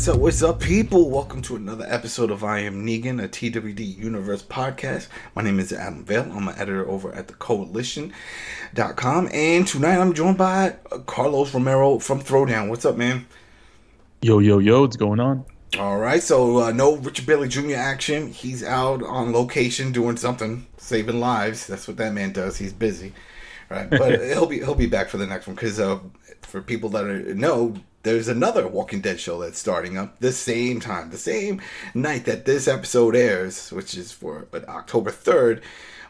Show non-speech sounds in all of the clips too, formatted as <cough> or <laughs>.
What's up, what's up, people? Welcome to another episode of I Am Negan, a TWD Universe podcast. My name is Adam Vale. I'm an editor over at the coalition.com. And tonight I'm joined by Carlos Romero from Throwdown. What's up, man? Yo, yo, yo, what's going on? All right, so uh, no Richard Bailey Jr. action. He's out on location doing something, saving lives. That's what that man does. He's busy, right? But <laughs> he'll be he'll be back for the next one because uh, for people that are, know, there's another Walking Dead show that's starting up the same time, the same night that this episode airs, which is for but October third.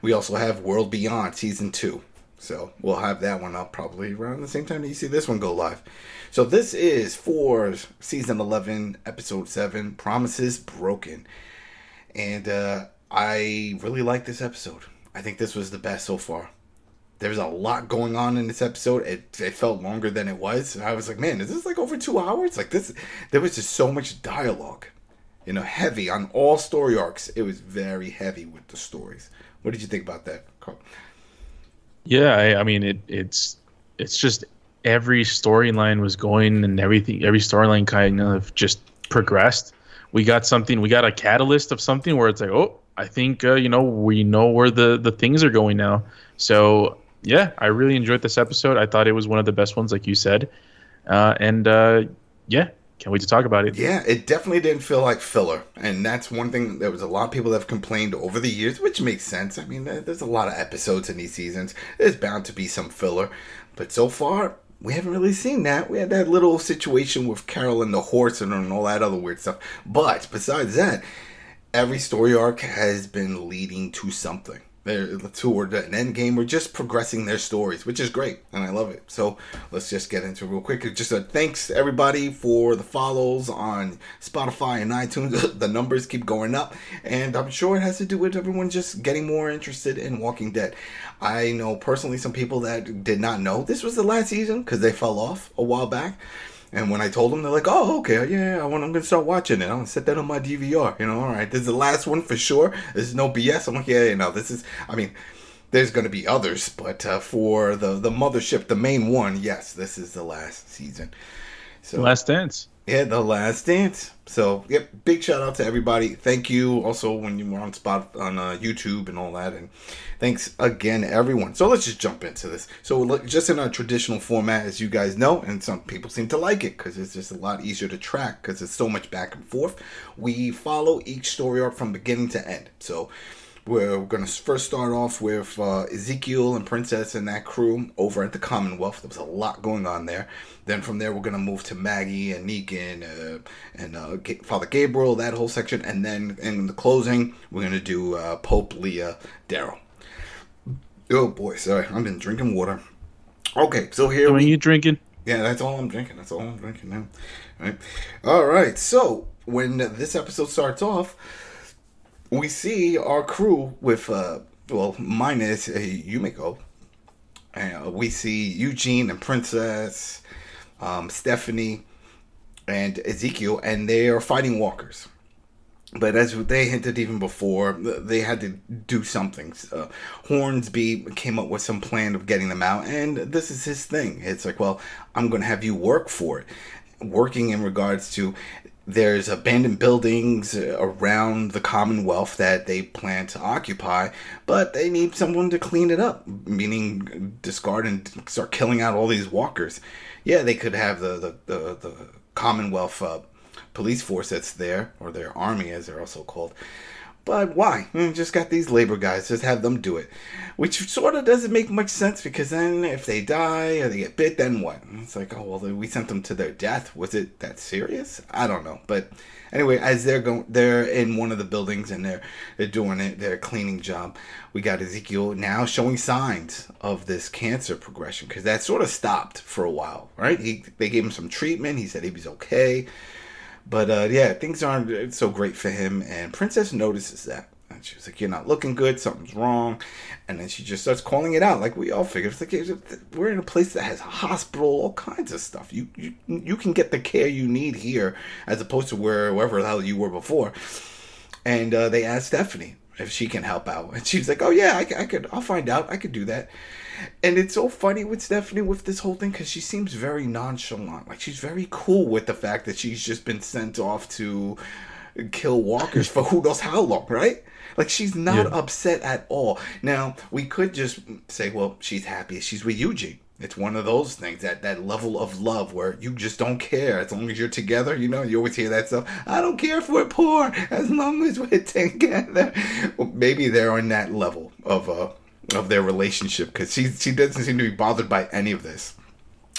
We also have World Beyond season two. So we'll have that one up probably around the same time that you see this one go live. So this is for season 11, episode 7, Promises Broken. And uh, I really like this episode. I think this was the best so far. There's a lot going on in this episode. It, it felt longer than it was. And I was like, man, is this like over two hours? Like this, there was just so much dialogue. You know, heavy on all story arcs. It was very heavy with the stories. What did you think about that, Carl? Yeah, I, I mean it. It's it's just every storyline was going and everything. Every storyline kind of just progressed. We got something. We got a catalyst of something where it's like, oh, I think uh, you know we know where the the things are going now. So yeah, I really enjoyed this episode. I thought it was one of the best ones, like you said. Uh, and uh, yeah, can't wait to talk about it. Yeah, it definitely didn't feel like filler, and that's one thing. There was a lot of people that have complained over the years, which makes sense. I mean, there's a lot of episodes in these seasons. There's bound to be some filler, but so far we haven't really seen that. We had that little situation with Carol and the horse and all that other weird stuff. But besides that, every story arc has been leading to something. They're toward an end game or just progressing their stories, which is great, and I love it. So let's just get into it real quick. Just a thanks everybody for the follows on Spotify and iTunes. <laughs> the numbers keep going up, and I'm sure it has to do with everyone just getting more interested in Walking Dead. I know personally some people that did not know this was the last season because they fell off a while back. And when I told them, they're like, "Oh, okay, yeah, I want. I'm gonna start watching it. I'm gonna set that on my DVR. You know, all right. This is the last one for sure. This is no BS. I'm like, yeah, you know, this is. I mean, there's gonna be others, but uh, for the the mothership, the main one, yes, this is the last season. So Last dance. Yeah, the last dance. So, yep, big shout out to everybody. Thank you also when you were on spot on uh, YouTube and all that, and thanks again, everyone. So let's just jump into this. So, just in a traditional format, as you guys know, and some people seem to like it because it's just a lot easier to track because it's so much back and forth. We follow each story arc from beginning to end. So. We're going to first start off with uh, Ezekiel and Princess and that crew over at the Commonwealth. There was a lot going on there. Then from there, we're going to move to Maggie and Negan uh, and uh, Ga- Father Gabriel, that whole section. And then in the closing, we're going to do uh, Pope, Leah, Daryl. Oh boy, sorry. I've been drinking water. Okay, so here When we you drinking? yeah, that's all I'm drinking. That's all I'm drinking now. Right. All right. So when this episode starts off, we see our crew with uh, well, minus uh, Yumiko. Uh, we see Eugene and Princess, um, Stephanie, and Ezekiel, and they are fighting walkers. But as they hinted even before, they had to do something. Uh, Hornsby came up with some plan of getting them out, and this is his thing. It's like, well, I'm going to have you work for it. Working in regards to there's abandoned buildings around the Commonwealth that they plan to occupy, but they need someone to clean it up, meaning discard and start killing out all these walkers. Yeah, they could have the the the, the Commonwealth uh, police force that's there, or their army as they're also called. But why? Mm, Just got these labor guys, just have them do it. Which sort of doesn't make much sense because then if they die or they get bit, then what? It's like, oh, well, we sent them to their death. Was it that serious? I don't know. But anyway, as they're going, they're in one of the buildings and they're, they're doing it, their cleaning job. We got Ezekiel now showing signs of this cancer progression because that sort of stopped for a while, right? He, they gave him some treatment. He said he was okay. But uh, yeah, things aren't so great for him, and Princess notices that. And she was like, "You're not looking good. Something's wrong." And then she just starts calling it out, like we all figured. It's like we're in a place that has a hospital, all kinds of stuff. You you you can get the care you need here, as opposed to where wherever the hell you were before. And uh, they asked Stephanie if she can help out, and she's like, "Oh yeah, I, I could. I'll find out. I could do that." And it's so funny with Stephanie with this whole thing because she seems very nonchalant. Like she's very cool with the fact that she's just been sent off to kill walkers for who knows how long, right? Like she's not yeah. upset at all. Now we could just say, well, she's happy. She's with Eugene. It's one of those things that that level of love where you just don't care as long as you're together. You know, you always hear that stuff. I don't care if we're poor as long as we're <laughs> together. Well, maybe they're on that level of uh of their relationship because she she doesn't seem to be bothered by any of this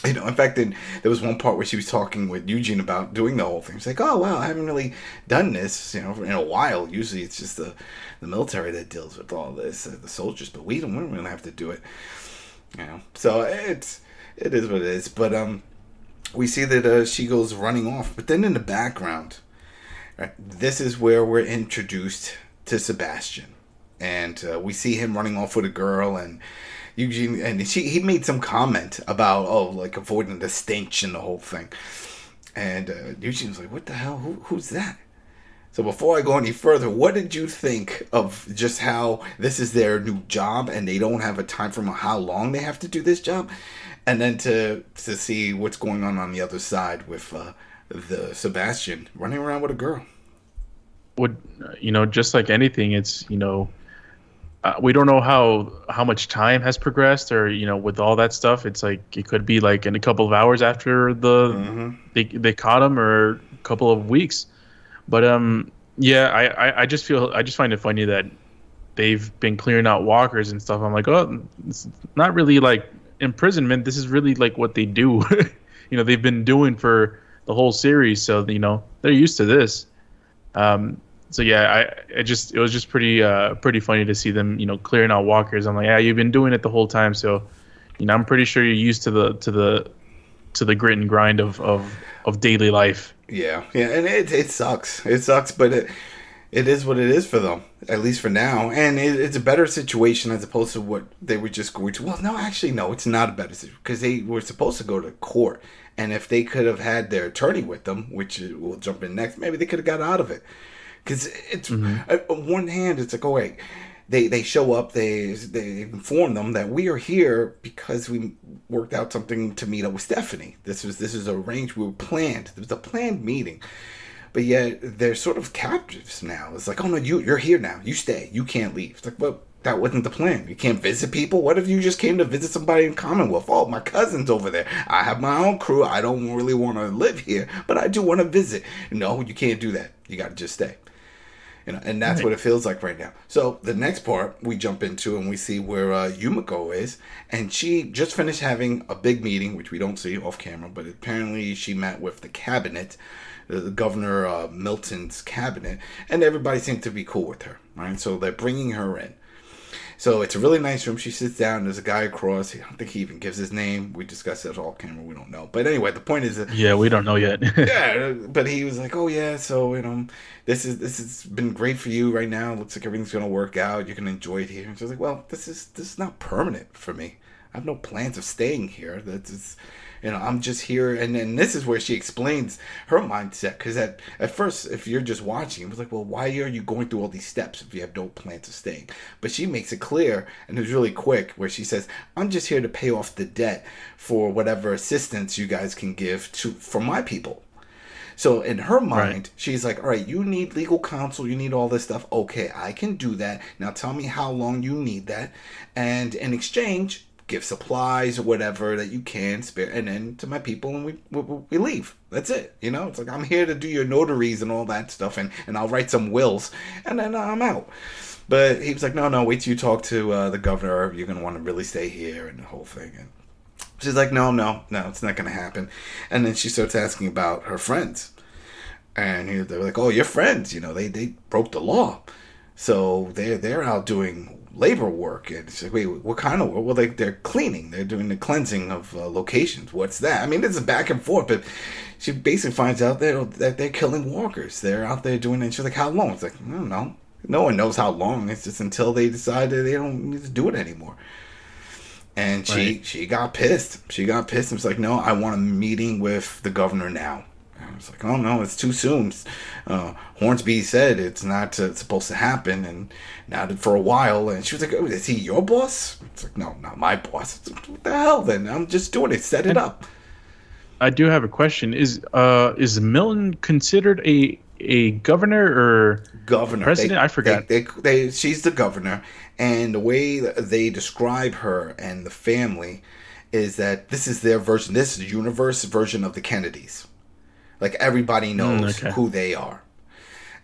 you know, in fact, then there was one part where she was talking with Eugene about doing the whole thing. She's like, "Oh wow, I haven't really done this, you know, in a while. Usually, it's just the the military that deals with all this, uh, the soldiers, but we don't, we don't really have to do it, you know. So it's it is what it is. But um, we see that uh, she goes running off, but then in the background, right, this is where we're introduced to Sebastian, and uh, we see him running off with a girl and Eugene, and she he made some comment about oh like avoiding the stench and the whole thing, and uh, was like, "What the hell? Who, who's that?" So before I go any further, what did you think of just how this is their new job and they don't have a time frame of how long they have to do this job, and then to to see what's going on on the other side with uh, the Sebastian running around with a girl. Would you know? Just like anything, it's you know uh, we don't know how how much time has progressed or you know with all that stuff it's like it could be like in a couple of hours after the mm-hmm. they, they caught him or a couple of weeks. But um yeah I, I i just feel i just find it funny that they've been clearing out walkers and stuff. I'm like oh it's not really like imprisonment. This is really like what they do. <laughs> You know they've been doing for the whole series. So you know they're used to this. Um so yeah, I it just it was just pretty uh pretty funny to see them you know clearing out walkers. I'm like, yeah, you've been doing it the whole time, so you know I'm pretty sure you're used to the to the to the grit and grind of of, of daily life. Yeah, yeah, and it it sucks. It sucks, but it it is what it is for them, at least for now. And it, it's a better situation as opposed to what they were just going to. Well, no, actually, no, it's not a better situation because they were supposed to go to court. And if they could have had their attorney with them, which we'll jump in next, maybe they could have got out of it. Because it's mm-hmm. on one hand, it's like, oh wait, they they show up, they they inform them that we are here because we worked out something to meet up with Stephanie. This was this is arranged. We were planned. It was a planned meeting. But yet they're sort of captives now. It's like, oh no, you you're here now. You stay. You can't leave. It's like, well, that wasn't the plan. You can't visit people. What if you just came to visit somebody in Commonwealth? Oh, my cousin's over there. I have my own crew. I don't really want to live here, but I do want to visit. No, you can't do that. You got to just stay. You know, and that's right. what it feels like right now. So the next part we jump into and we see where uh, Yumiko is, and she just finished having a big meeting, which we don't see off camera, but apparently she met with the cabinet, the governor uh, Milton's cabinet, and everybody seemed to be cool with her. Right, so they're bringing her in. So it's a really nice room. She sits down. There's a guy across. I don't think he even gives his name. We discussed it all camera. We don't know. But anyway, the point is that yeah, we don't know yet. <laughs> yeah, <laughs> but he was like, "Oh yeah, so you know, this is this has been great for you right now. Looks like everything's gonna work out. You can enjoy it here." And she was like, "Well, this is this is not permanent for me. I have no plans of staying here. That's you know, I'm just here. And then this is where she explains her mindset. Because at, at first, if you're just watching, it was like, well, why are you going through all these steps if you have no plans of staying? But she makes it clear, and it's really quick, where she says, I'm just here to pay off the debt for whatever assistance you guys can give to for my people. So in her mind, right. she's like, all right, you need legal counsel, you need all this stuff. Okay, I can do that. Now tell me how long you need that. And in exchange, give supplies or whatever that you can spare, and then to my people, and we, we, we leave. That's it. You know, it's like I'm here to do your notaries and all that stuff, and and I'll write some wills, and then I'm out. But he was like, no, no, wait till you talk to uh, the governor. You're gonna want to really stay here and the whole thing. And she's like, no, no, no, it's not gonna happen. And then she starts asking about her friends, and he, they're like, oh, your friends, you know, they they broke the law, so they're they're out doing labor work. And it's like, wait, what kind of work? Well, they, they're cleaning. They're doing the cleansing of uh, locations. What's that? I mean, it's a back and forth, but she basically finds out that, that they're killing walkers. They're out there doing it. And she's like, how long? It's like, I don't know. No one knows how long. It's just until they decide that they don't need to do it anymore. And she Right. she got pissed. She got pissed and was like, "No, I want a meeting with the governor now." I was like, "Oh no, it's too soon." Uh, Hornsby said it's not uh, supposed to happen, and now that for a while. And she was like, "Oh, is he your boss?" It's like, "No, not my boss." It's like, what the hell? Then I'm just doing it. Set it up. I do have a question. Is uh is Milton considered a a governor or governor. President? I forgot. They, they, they, she's the governor, and the way they describe her and the family is that this is their version. This is the universe version of the Kennedys. Like everybody knows Mm, okay. who they are.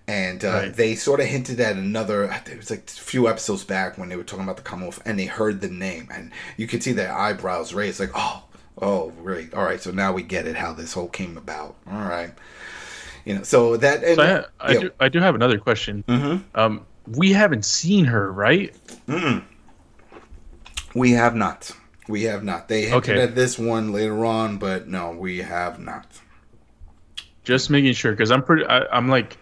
And uh, Right. they sort of hinted at another. It was like a few episodes back when they were talking about the Commonwealth, and they heard the name, and you could see their eyebrows raised, like, "Oh, oh, right, all right." So now we get it how this whole came about. All right, you know. So that and So I, I yeah. do I do have another question. Mhm. Um, we haven't seen her, right? We have not. We have not. They hinted Okay. at this one later on, but no, we have not. Just making sure, because I'm pretty. I, I'm like,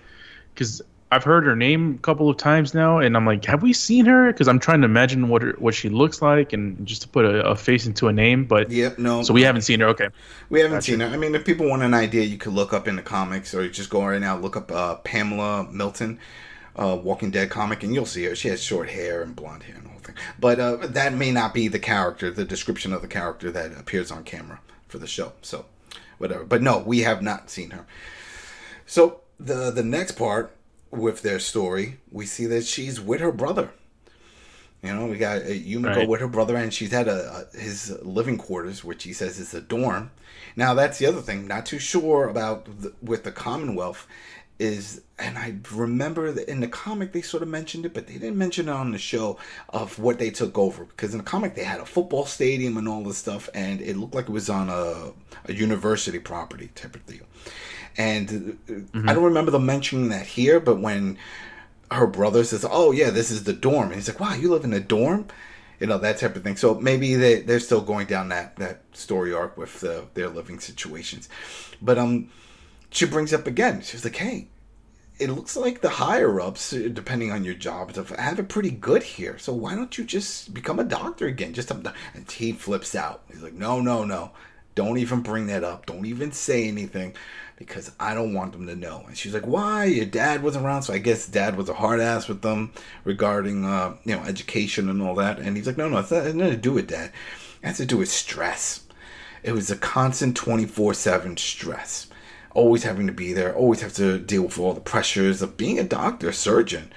because I've heard her name a couple of times now, and I'm like, have we seen her? Because I'm trying to imagine what her, what she looks like, and just to put a, a face into a name. But Yep, no. so we haven't seen her. Okay. we haven't gotcha. seen her. I mean, if people want an idea, you could look up in the comics, or you just go right now look up uh, Pamela Milton, uh, Walking Dead comic, and you'll see her. She has short hair and blonde hair and the whole thing. But uh, that may not be the character, the description of the character that appears on camera for the show. So, whatever. But no, we have not seen her. So the the next part with their story, we see that she's with her brother. You know, we got uh, Yumiko Right. with her brother, and she's at a, a his living quarters, which he says is a dorm. Now, that's the other thing. Not too sure about the, with the Commonwealth is, and I remember that in the comic they sort of mentioned it, but they didn't mention it on the show of what they took over because in the comic they had a football stadium and all this stuff, and it looked like it was on a, a university property type of deal. And uh, I don't remember them mentioning that here, but when her brother says, "Oh yeah, this is the dorm," and he's like, "Wow, you live in a dorm," you know that type of thing. So maybe they they're still going down that that story arc with uh, their living situations. But um, she brings up again. She's like, "Hey." It looks like the higher ups, depending on your job, have it pretty good here. So why don't you just become a doctor again? Just and he flips out. He's like, "No, no, no! Don't even bring that up. Don't even say anything because I don't want them to know. And she's like, why? Your dad wasn't around. So I guess dad was a hard ass with them regarding, uh, you know, education and all that. And he's like, no, no, it's not, it's nothing to do with that. It has to do with stress. It was a constant 24 7 stress. Always having to be there, always have to deal with all the pressures of being a doctor, surgeon.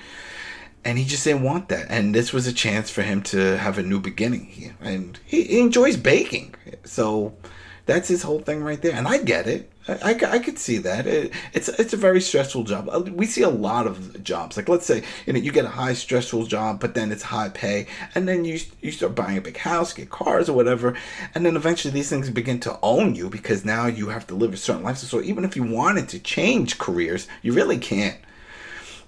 And he just didn't want that. And this was a chance for him to have a new beginning here. And he, he enjoys baking. So that's his whole thing right there. And I get it. I, I, could see that. It, it's it's a very stressful job. Uh, We see a lot of jobs. Like let's say you know you get a high stressful job, but then it's high pay, and then you you start buying a big house, get cars or whatever, and then eventually these things begin to own you because now you have to live a certain lifestyle. So even if you wanted to change careers, you really can't.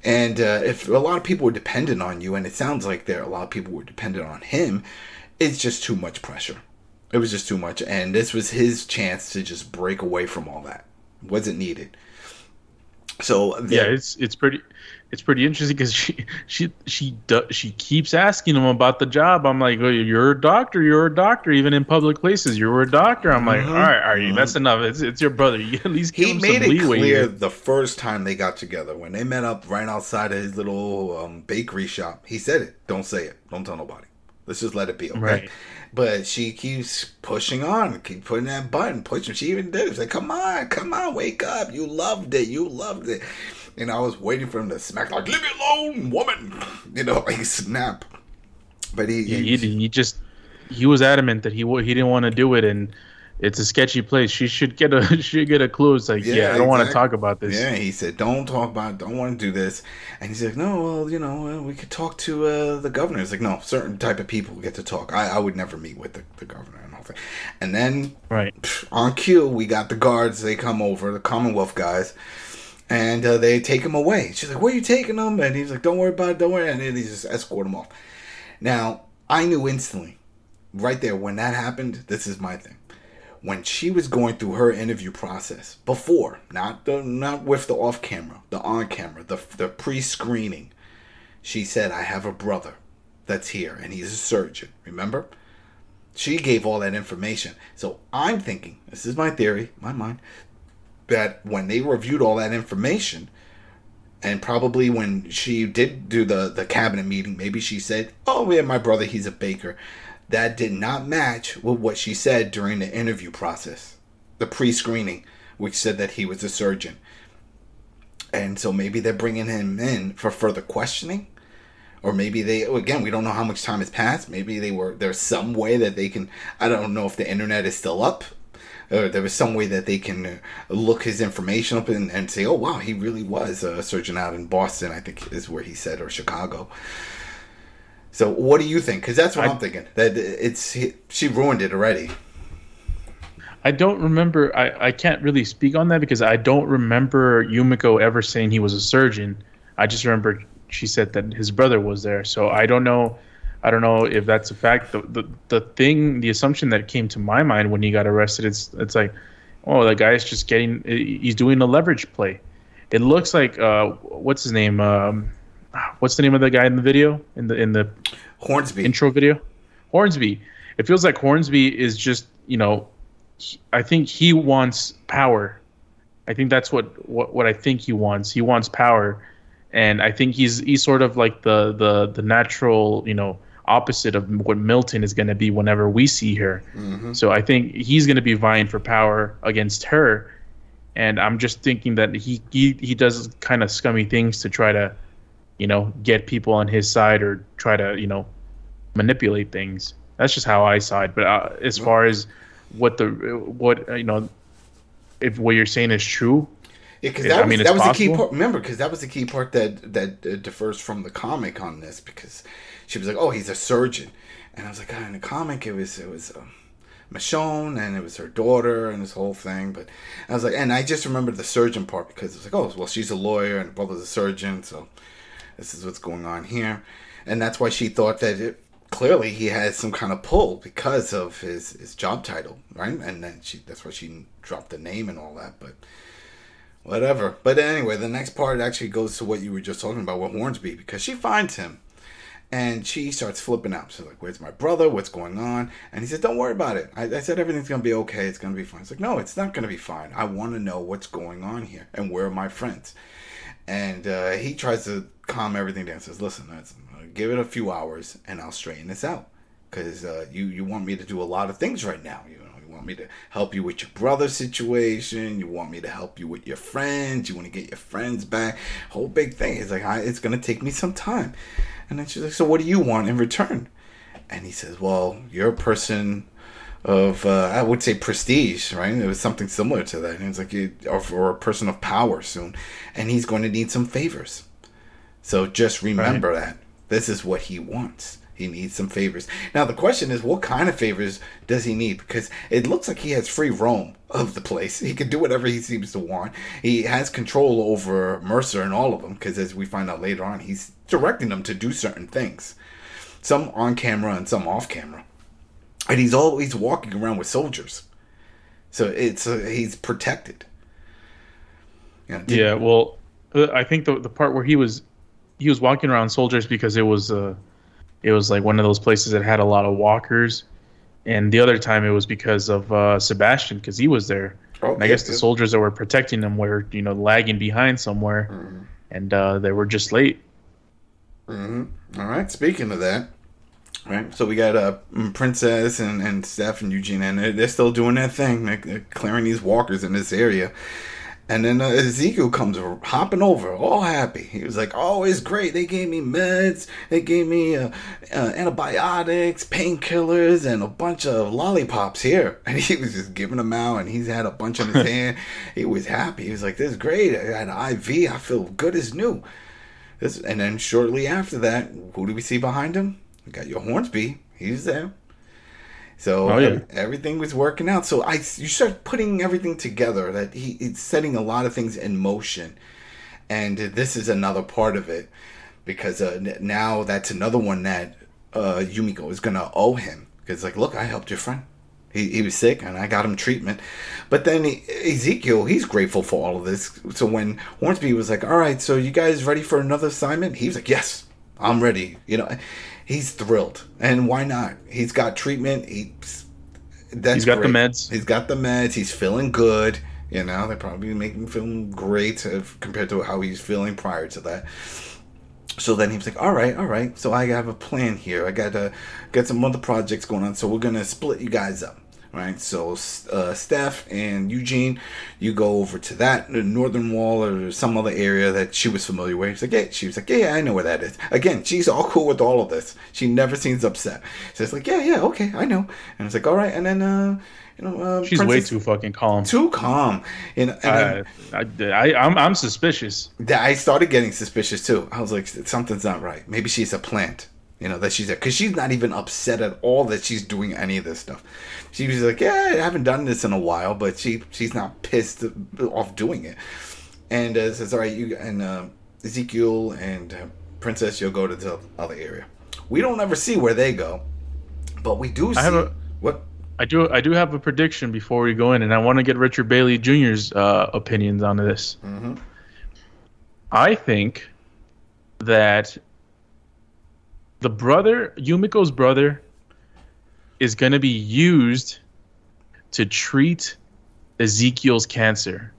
And uh, if a lot of people were dependent on you, and it sounds like there a lot of people were dependent on him, it's just too much pressure. It was just too much, and this was his chance to just break away from all that. Wasn't needed. So Yeah, it's it's pretty it's pretty interesting because she she she do, she keeps asking him about the job. I'm like, well, you're a doctor. You're a doctor. Even in public places, you're a doctor. I'm like, Mhm, all right, are you? mhm. That's enough. It's it's your brother. <laughs> You at least he him made some it leeway. clear here. the first time they got together when they met up right outside of his little um, bakery shop. He said it. Don't say it. Don't tell nobody. Let's just let it be. Okay. Right. But she keeps pushing on, keep putting that button, pushing. She even did it. She's like, "Come on, come on, wake up! You loved it. You loved it." And I was waiting for him to smack like, "Leave me alone, woman!" <laughs> You know, <laughs> like snap. But he, Yeah, he, he just he was adamant that he he didn't want to do it, and it's a sketchy place. She should get a <laughs> she should get a clue. It's like, yeah, Yeah, I don't want to talk about this. Yeah, he said, "Don't talk about. it, Don't want to do this." And he's like, "No, well, you know, we could talk to uh, the governor." He's like, "No, certain type of people get to talk. I, I would never meet with the, the governor and all that." And then Right. pff, on cue, we got the guards. They come over, the Commonwealth guys, and uh, they take him away. She's like, "Where are you taking him?" And he's like, "Don't worry about it. Don't worry." And then he just escort him off. Now, I knew instantly, right there, when that happened. This is my thing when she was going through her interview process before, not the not with the off camera, the on camera, the the pre screening, she said, I have a brother that's here and he's a surgeon. Remember? She gave all that information. So I'm thinking, this is my theory, my mind, that when they reviewed all that information, and probably when she did do the, the cabinet meeting, maybe she said, Oh, yeah, my brother, he's a baker. That did not match with what she said during the interview process, the pre screening, which said that he was a surgeon. And so maybe they're bringing him in for further questioning or maybe they again we don't know how much time has passed maybe they were there's some way that they can i don't know if the internet is still up or there was some way that they can uh, look his information up and, and say oh wow he really was a surgeon out in boston i think is where he said or chicago so what do you think because that's what I, am thinking that it's she ruined it already I don't remember. I, I can't really speak on that because I don't remember Yumiko ever saying he was a surgeon. I just remember she said that his brother was there. So I don't know. I don't know if that's a fact. The, the the thing, the assumption that came to my mind when he got arrested, it's it's like, oh, the guy's just getting, he's doing a leverage play. It looks like, uh, what's his name? Um, what's the name of the guy in the video in the in the Hornsby intro video? Hornsby. It feels like Hornsby is just, you know, I think he wants power. I think that's what what what I think he wants. He wants power and I think he's he's sort of like the the the natural you know opposite of what Milton is going to be whenever we see her. Mm-hmm. So I think he's going to be vying for power against her, and I'm just thinking that he he he does kind of scummy things to try to, you know, get people on his side or try to you know manipulate things. That's just how I side. But uh, as far as what the what you know, if what you're saying is true, yeah, because that, I was, mean, that was the key part. Remember, because that was the key part that that uh, differs from the comic on this. Because she was like, "Oh, he's a surgeon," and I was like, oh, "In the comic, it was it was um, Michonne, and it was her daughter, and this whole thing." But I was like, and I just remembered the surgeon part because it's like, "Oh, well, she's a lawyer, and her brother's a surgeon, so this is what's going on here," and that's why she thought that it clearly he had some kind of pull because of his his job title, right? And then she that's why she dropped the name and all that, but whatever. But anyway, the next part actually goes to what you were just talking about with Hornsby because she finds him and she starts flipping out. She's like, Where's my brother? What's going on? And he said, Don't worry about it. I, I said everything's going to be okay. It's going to be fine. It's like, No, it's not going to be fine. I want to know what's going on here and where are my friends. And uh, he tries to calm everything down. Says, Listen, give it a few hours and I'll straighten this out. Because uh, you, you want me to do a lot of things right now. You know, you want me to help you with your brother situation. You want me to help you with your friends. You want to get your friends back. Whole big thing. It's like, it's to take me some time. And then she's like, so what do you want in return? And he says, well, you're a person of, uh, I would say prestige, right? It was something similar to that. And it's like, you, or, or a person of power soon. And he's going to need some favors. So just remember right. that. This is what he wants. He needs some favors. Now the question is, what kind of favors does he need? Because it looks like he has free roam of the place. He can do whatever he seems to want. He has control over Mercer and all of them. Because as we find out later on, he's directing them to do certain things, some on camera and some off camera. And he's always walking around with soldiers, so it's uh, he's protected. Yeah. yeah. Well, uh, I think the the part where he was he was walking around soldiers because it was uh it was like one of those places that had a lot of walkers. And the other time it was because of uh, Sebastian, because he was there. Oh, and I guess the soldiers that were protecting them were, you know, lagging behind somewhere, mm-hmm. and uh, they were just late. Mm-hmm. All right. Speaking of that, right? So we got uh, Princess and and Steph and Eugene, and they're, they're still doing their thing. They're, they're clearing these walkers in this area, and then uh, Ezekiel comes hopping over, all happy. He was like, "Oh, it's great. They gave me meds. They gave me uh, uh, antibiotics, painkillers, and a bunch of lollipops here." <laughs> And he was just giving them out, and he's had a bunch in his <laughs> hand. He was happy. He was like, "This is great. I had an IV. I feel good as new." This, and then shortly after that, who do we see behind him? We got your Hornsby. He's there. So oh, yeah. everything was working out. So I you start putting everything together that he it's setting a lot of things in motion, and this is another part of it because uh, now that's another one that uh, Yumiko is gonna owe him because like look I helped your friend. He, he was sick and I got him treatment. But then he, Ezekiel, he's grateful for all of this. So when Hornsby was like, All right, so you guys ready for another assignment? He was like, Yes, I'm ready. You know, he's thrilled, and why not? He's got treatment. He, that's He's got the meds. He's got the meds. He's feeling good. You know, they probably make him feel great if, compared to how he's feeling prior to that. So then he was like, "All right, all right. So I have a plan here. I got to get some other projects going on. So we're gonna split you guys up, right? So uh, Steph and Eugene, you go over to that northern wall or some other area that she was familiar with. She's like, yeah. She was like, yeah, yeah, I know where that is. Again, she's all cool with all of this. She never seems upset. So it's like, yeah, yeah, okay, I know. And it's like, all right. And then, uh, you know, uh, She's way too fucking calm. too calm. And, and then- I, I, I, I'm, I'm suspicious. I started getting suspicious too. I was like, something's not right. Maybe she's a plant. You know that she's there because she's not even upset at all that she's doing any of this stuff. She was like, "Yeah, I haven't done this in a while," but she she's not pissed off doing it. And uh, says, "All right, you and uh, Ezekiel and uh, Princess, you'll go to the other area." We don't ever see where they go, but we do see have a- what. I do I do have a prediction before we go in, and I want to get Richard Bailey Jr.'s uh, opinions on this. Mhm. I think that the brother, Yumiko's brother, is going to be used to treat Ezekiel's cancer.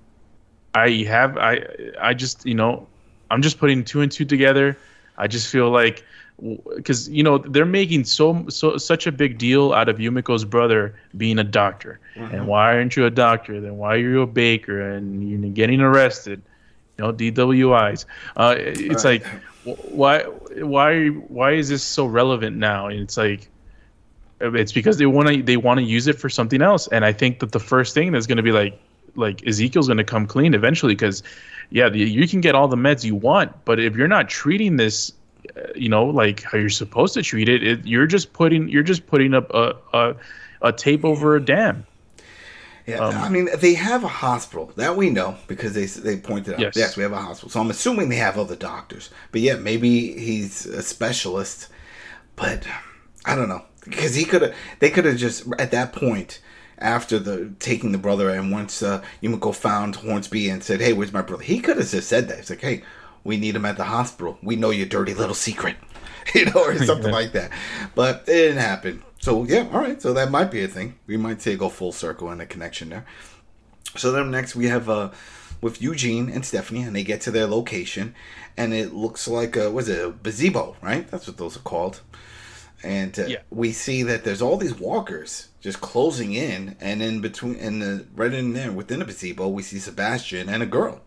I have I I just you know I'm just putting two and two together. I just feel like because you know they're making so so such a big deal out of Yumiko's brother being a doctor, and mm-hmm. why aren't you a doctor? Then why are you a baker and you're getting arrested? You know DWIs. Uh, it's Right. like why why why is this so relevant now? And it's like it's because they want to they want to use it for something else. And I think that the first thing that's going to be like like Ezekiel's going to come clean eventually because yeah the, you can get all the meds you want, but if you're not treating this you know like how you're supposed to treat it, it you're just putting you're just putting up a a, a tape over a dam. Yeah, Um, I mean they have a hospital that we know because they they pointed out. Yes. Yes. we have a hospital. So I'm assuming they have other doctors. But yeah, maybe he's a specialist. But I don't know because he could have. They could have just at that point after the taking the brother and once uh, Yumiko found Hornsby and said, "Hey, where's my brother?" He could have just said that. He's like, "Hey, we need him at the hospital. We know your dirty little secret." <laughs> You know, or <laughs> something Yeah. like that. But it didn't happen. So yeah, all right. So that might be a thing. We might say go full circle and a connection there. So then next we have uh with Eugene and Stephanie, and they get to their location, and it looks like a was it a gazebo, right? That's what those are called. And uh, Yeah. we see that there's all these walkers just closing in, and in between, and the right in there within the gazebo, we see Sebastian and a girl.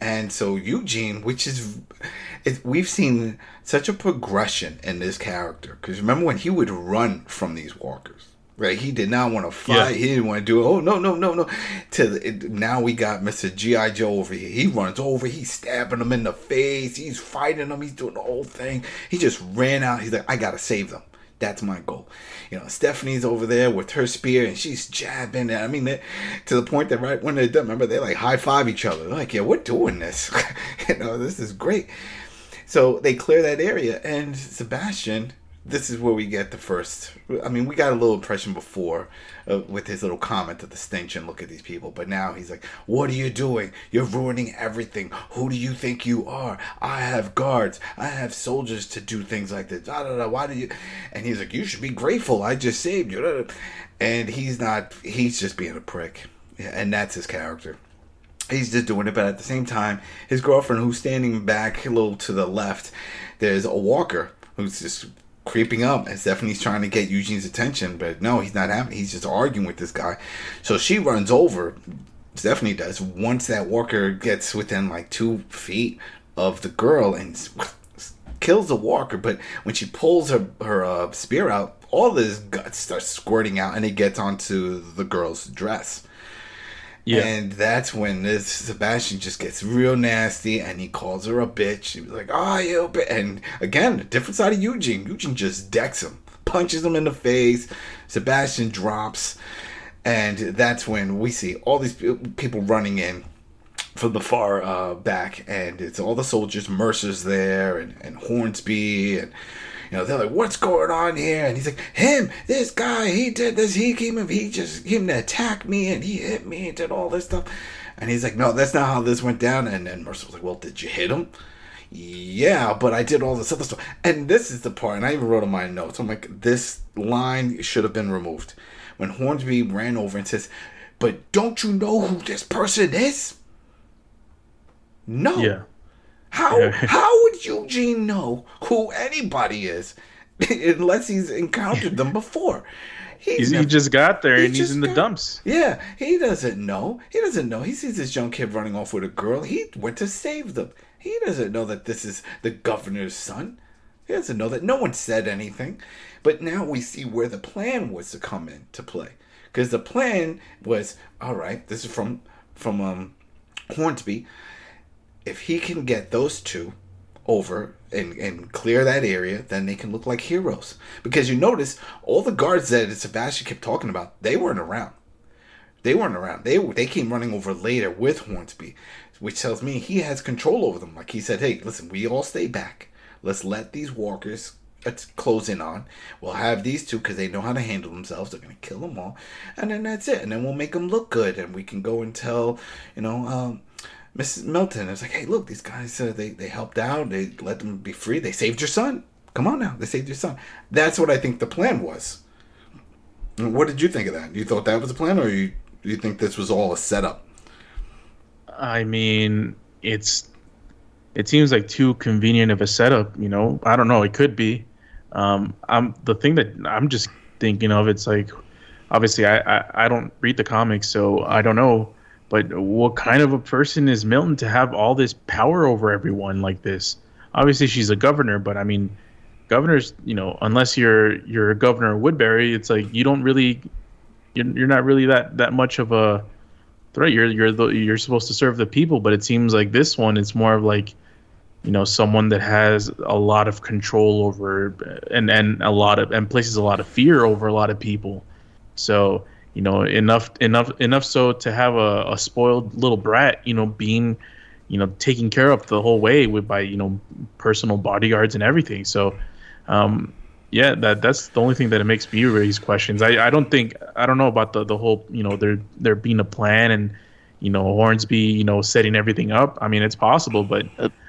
And so Eugene, which is, it, we've seen such a progression in this character. Because remember when he would run from these walkers, right? He did not want to fight. Yeah. He didn't want to do. Oh no, no, no, no. To it, now we got Mister GI Joe over here. He runs over. He's stabbing them in the face. He's fighting them. He's doing the whole thing. He just ran out. He's like, I gotta save them. That's my goal. You know, Stephanie's over there with her spear and she's jabbing. I mean, they, to the point that right when they're done, remember, they like high five each other. They're like, yeah, we're doing this. <laughs> you know, this is great. So they clear that area, and Sebastian. This is where we get the first. I mean, we got a little impression before uh, with his little comment of the stench and look at these people, but now he's like, "What are you doing? You're ruining everything. Who do you think you are? I have guards. I have soldiers to do things like this. Da, da, da. Why do you?" And he's like, "You should be grateful. I just saved you." And he's not. He's just being a prick, and that's his character he's just doing it but at the same time his girlfriend who's standing back a little to the left there's a walker who's just creeping up and stephanie's trying to get eugene's attention but no he's not having he's just arguing with this guy. So she runs over stephanie does once that walker gets within like two feet of the girl and kills the walker but when she pulls her her uh, spear out all this guts starts squirting out and it gets onto the girl's dress Yeah. and that's when this Sebastian just gets real nasty and he calls her a bitch. He was like, oh, you bitch. And again, different side of Eugene. Eugene just decks him, punches him in the face. Sebastian drops. And that's when we see all these people running in from the far uh, back. And it's all the soldiers. Mercer's there and, and Hornsby. And, you know, they're like, what's going on here? And he's like, him, this guy, he did this. He came in, he just came to attack me and he hit me and did all this stuff. And he's like, no, that's not how this went down. And then Mercer was like, well, did you hit him? yeah, but I did all this other stuff. And this is the part, and I even wrote on my notes. I'm like, this line should have been removed. When Hornsby ran over and says, but don't you know who this person is? No. Yeah. How Yeah. how would Eugene know who anybody is <laughs> unless he's encountered them before? He's he never- just got there he and he's in the got- dumps. yeah, he doesn't know. He doesn't know. He sees this young kid running off with a girl. He went to save them. He doesn't know that this is the governor's son. He doesn't know that no one said anything. But now we see where the plan was to come into play. Because the plan was, all right, this is from from um, Hornsby. If he can get those two over and, and clear that area, then they can look like heroes. Because you notice all the guards that Sebastian kept talking about, they weren't around. They weren't around. They they came running over later with Hornsby, which tells me he has control over them. Like he said, "Hey, listen, we all stay back. Let's let these walkers uh, close in on. We'll have these two because they know how to handle themselves. They're gonna kill them all, and then that's it. And then we'll make them look good, and we can go and tell, you know, um, Mrs. Milton. I was like, hey, look, these guys uh, they they helped out. They let them be free. They saved your son. Come on now, they saved your son. That's what I think the plan was. What did you think of that? You thought that was a plan, or you you think this was all a setup? I mean, it's it seems like too convenient of a setup. You know, I don't know. It could be. Um, I'm the thing that I'm just thinking of. It's like, obviously, I, I I don't read the comics, so I don't know. But what kind of a person is Milton to have all this power over everyone like this? Obviously, she's a governor, but I mean, governors, you know, unless you're you're a Governor Woodbury, it's like you don't really, you're, you're not really that that much of a threat. You're you're the, you're supposed to serve the people, but it seems like this one it's more of like, you know, someone that has a lot of control over and and a lot of and places a lot of fear over a lot of people. So you know enough enough enough so to have a, a spoiled little brat, you know, being you know taken care of the whole way with by you know personal bodyguards and everything. So. Um, yeah, that that's the only thing that it makes me raise questions. I, I don't think I don't know about the, the whole you know there there being a plan and you know Hornsby you know setting everything up. I mean it's possible, but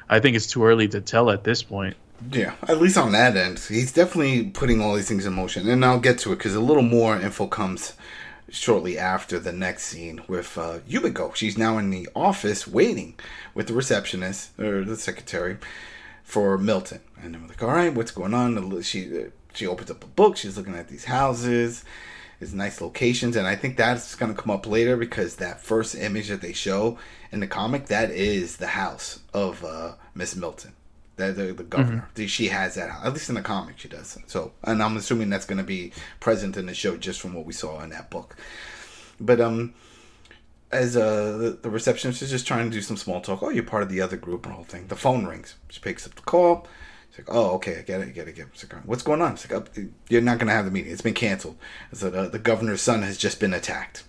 I think it's too early to tell at this point. Yeah, at least on that end, he's definitely putting all these things in motion, and I'll get to it because a little more info comes shortly after the next scene with uh, Yumiko. She's now in the office waiting with the receptionist or the secretary for Milton, and I'm like, "All right, what's going on?" She she opens up a book. She's looking at these houses. It's nice locations, and I think that's going to come up later because that first image that they show in the comic that is the house of uh, Miss Milton, the, the, the governor. She has that at least in the comic she does. So, and I'm assuming that's going to be present in the show just from what we saw in that book. But um, as uh, the, the receptionist is just trying to do some small talk. Oh, you're part of the other group and whole thing. The phone rings. She picks up the call. She's like, oh, okay, I get it, I get it, I get it. Like, what's going on? She's like, oh, you're not going to have the meeting. It's been canceled. So the, the governor's son has just been attacked.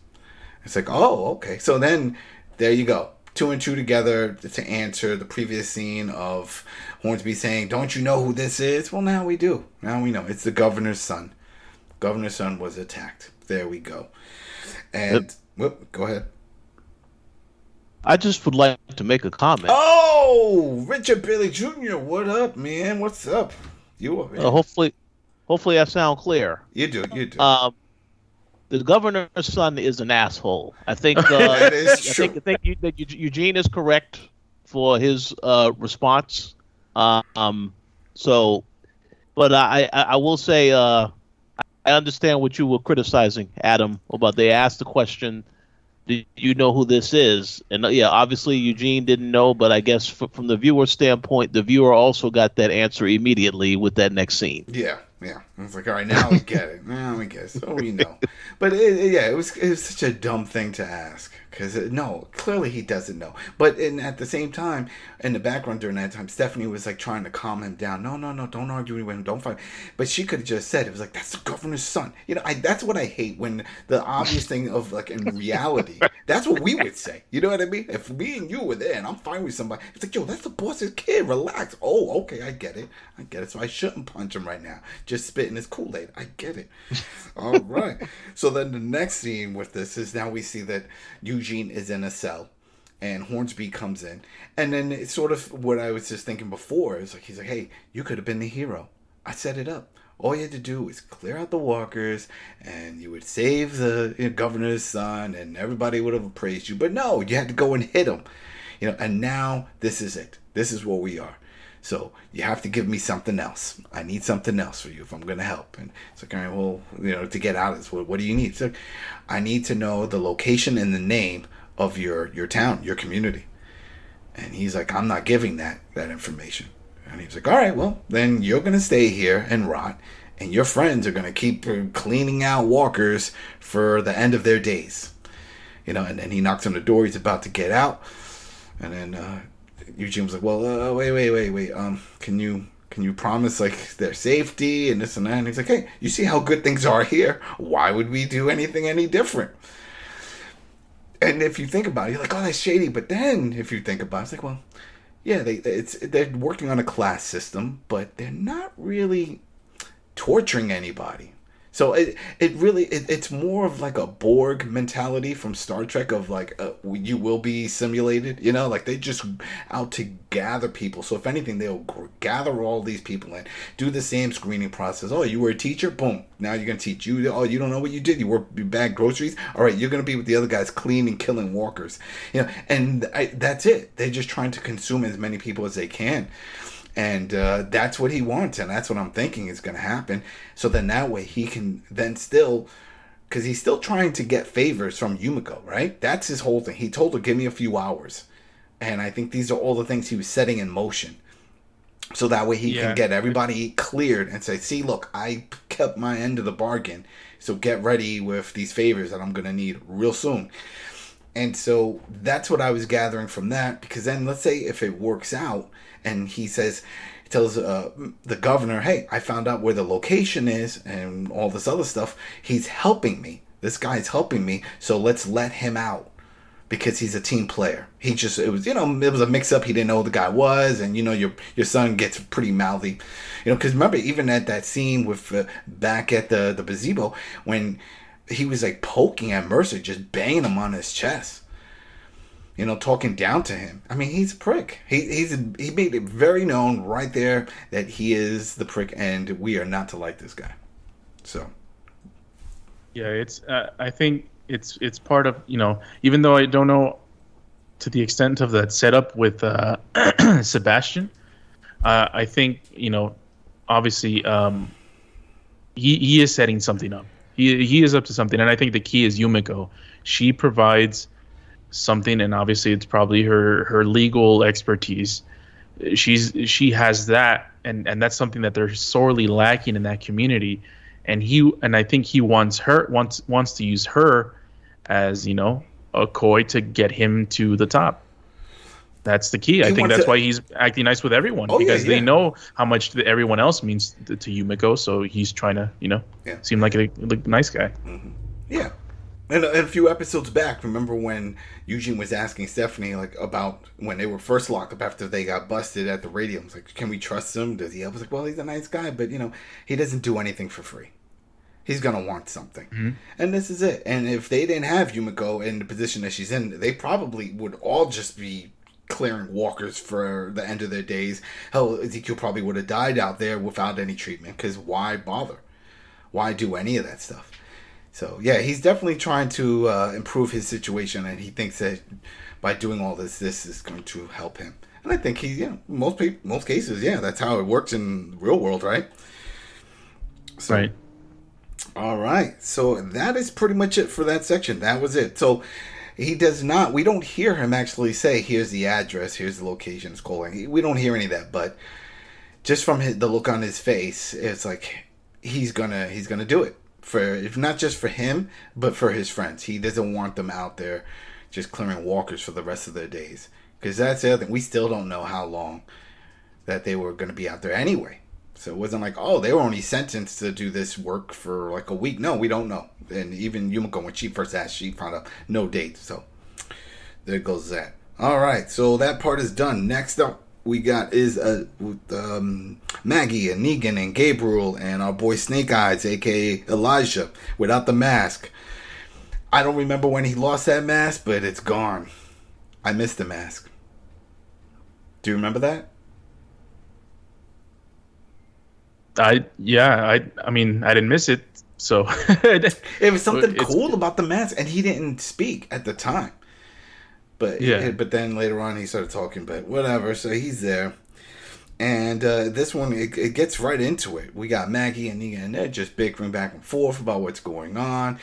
It's like, oh, okay. So then there you go. Two and two together to answer the previous scene of Hornsby saying, Don't you know who this is? Well, now we do. Now we know. It's the governor's son. Governor's son was attacked. There we go. And, whoop, go ahead. I just would like to make a comment. Oh, Richard Billy Jr., what up, man? What's up? You up. Uh, hopefully, hopefully I sound clear. You do, you do. Um, the governor's son is an asshole. I think. <laughs> Uh, That is I true. think, I think you, that Eugene is correct for his uh, response. Um, so, but I, I, I will say uh, I understand what you were criticizing, Adam, about they asked the question, "Do you know who this is?" And uh, yeah, obviously Eugene didn't know, but I guess f- from the viewer standpoint, the viewer also got that answer immediately with that next scene. yeah, yeah. I was like, all right, now we get it. Now we get it. So we know. But it, it- yeah, it was it was such a dumb thing to ask because no, clearly he doesn't know. But in, at the same time, in the background during that time, Stephanie was like trying to calm him down. No, no, no, don't argue with him. Don't fight. But she could have just said it was like that's the governor's son. You know, I, that's what I hate when the obvious thing of like in reality, that's what we would say. You know what I mean? If me and you were there and I'm fine with somebody, it's like yo, that's the boss's kid. Relax. Oh, okay, I get it. I get it. So I shouldn't punch him right now. Just spitting his Kool Aid. I get it. All right. So then the next scene with this is now we see that Eugene is in a cell and Hornsby comes in, and then it's sort of what I was just thinking before. It's like he's like, "Hey, you could have been the hero. I set it up. All you had to do was clear out the walkers, and you would save the governor's son, and everybody would have praised you. But no, you had to go and hit him, you know. And now this is it. This is what we are. So you have to give me something else. I need something else for you if I'm going to help. And it's like, all right, well, you know, to get out of this, what, what do you need? So I need to know the location and the name of your your town, your community. And he's like, I'm not giving that that information. And he's like, all right, well, then you're to stay here and rot, and your friends are to keep uh, cleaning out walkers for the end of their days. You know, and then he knocks on the door. He's about to get out. And then uh, Eugene was like, well, uh, wait, wait, wait, wait. Um, can you can you promise like their safety and this and that? And he's like, hey, you see how good things are here? Why would we do anything any different? And if you think about it, you're like, oh, that's shady. But then if you think about it, it's like, well, yeah, they it's they're working on a class system, but they're not really torturing anybody. So it it really it, it's more of like a Borg mentality from Star Trek of like uh, you will be simulated, you know, like they just out to gather people. So if anything, they'll gather all these people and do the same screening process. Oh, you were a teacher, boom. Now you're gonna teach you. Oh, you don't know what you did. You were you bagged groceries. All right, you're gonna be with the other guys cleaning, killing walkers. You know, and I, that's it. They're just trying to consume as many people as they can and uh, that's what he wants and that's what i'm thinking is going to happen. So then that way he can then still because he's still trying to get favors from yumiko right? That's his whole thing. He told her give me a few hours. And i think these are all the things he was setting in motion. So that way he Yeah. can get everybody cleared and say see look i kept my end of the bargain. So get ready with these favors that i'm going to need real soon. And so that's what I was gathering from that. Because then, let's say if it works out, and he says, tells uh, the governor, "Hey, I found out where the location is, and all this other stuff. He's helping me. This guy's helping me. So let's let him out." Because he's a team player, he just it was you know it was a mix up. He didn't know who the guy was, and you know your your son gets pretty mouthy, you know. Because remember, even at that scene with uh, back at the the gazebo when he was like poking at Mercer, just banging him on his chest. You know, talking down to him. I mean, he's a prick. He he's he made it very known right there that he is the prick, and we are not to like this guy. So Yeah, it's. Uh, I think it's it's part of you know. Even though I don't know to the extent of that setup with uh, <clears throat> Sebastian, uh, I think you know. Obviously, um, he he is setting something up. He he is up to something, and I think the key is Yumiko. She provides something, and obviously it's probably her her legal expertise. She's she has that, and and that's something that they're sorely lacking in that community and he and I think he wants her wants wants to use her as you know a coy to get him to the top. That's the key. I think that's to- why he's acting nice with everyone Oh, yeah, because they know how much the, everyone else means to, to Yumiko. So he's trying to you know Yeah. seem like a, like a nice guy. Mm-hmm. yeah. And a, few episodes back, remember when Eugene was asking Stephanie like about when they were first locked up after they got busted at the radio? It's like, can we trust him? Does he help? I was like, well, he's a nice guy, but you know, he doesn't do anything for free. He's gonna want something, mm-hmm. and this is it. And if they didn't have Yumiko in the position that she's in, they probably would all just be clearing walkers for the end of their days. Hell, Ezekiel probably would have died out there without any treatment. Because why bother? Why do any of that stuff? So yeah, he's definitely trying to uh, improve his situation, and he thinks that by doing all this, this is going to help him. And I think he, you know, most people, most cases, yeah, that's how it works in the real world, right? So, Right. all right. So that is pretty much it for that section. That was it. So he does not. We don't hear him actually say, "Here's the address. Here's the location." It's calling. We don't hear any of that, but just from his, the look on his face, it's like he's gonna he's gonna do it for if not just for him, but for his friends. He doesn't want them out there just clearing walkers for the rest of their days because that's the other thing. We still don't know how long that they were going to be out there anyway. So it wasn't like, oh, they were only sentenced to do this work for like a week. No, we don't know. And even Yumiko, when she first asked, she found out no date. So there goes that. All right, so that part is done. Next up, we got is uh, with, um, Maggie and Negan and Gabriel and our boy Snake Eyes, aka Elijah, without the mask. I don't remember when he lost that mask, but it's gone. I missed the mask. Do you remember that? I yeah, I I mean I didn't miss it, so <laughs> It was something cool about the mask, and he didn't speak at the time. But Yeah. but then later on he started talking. But whatever. So he's there, and uh, this one it, it gets right into it. We got Maggie and Negan, and they're just bickering back and forth about what's going on.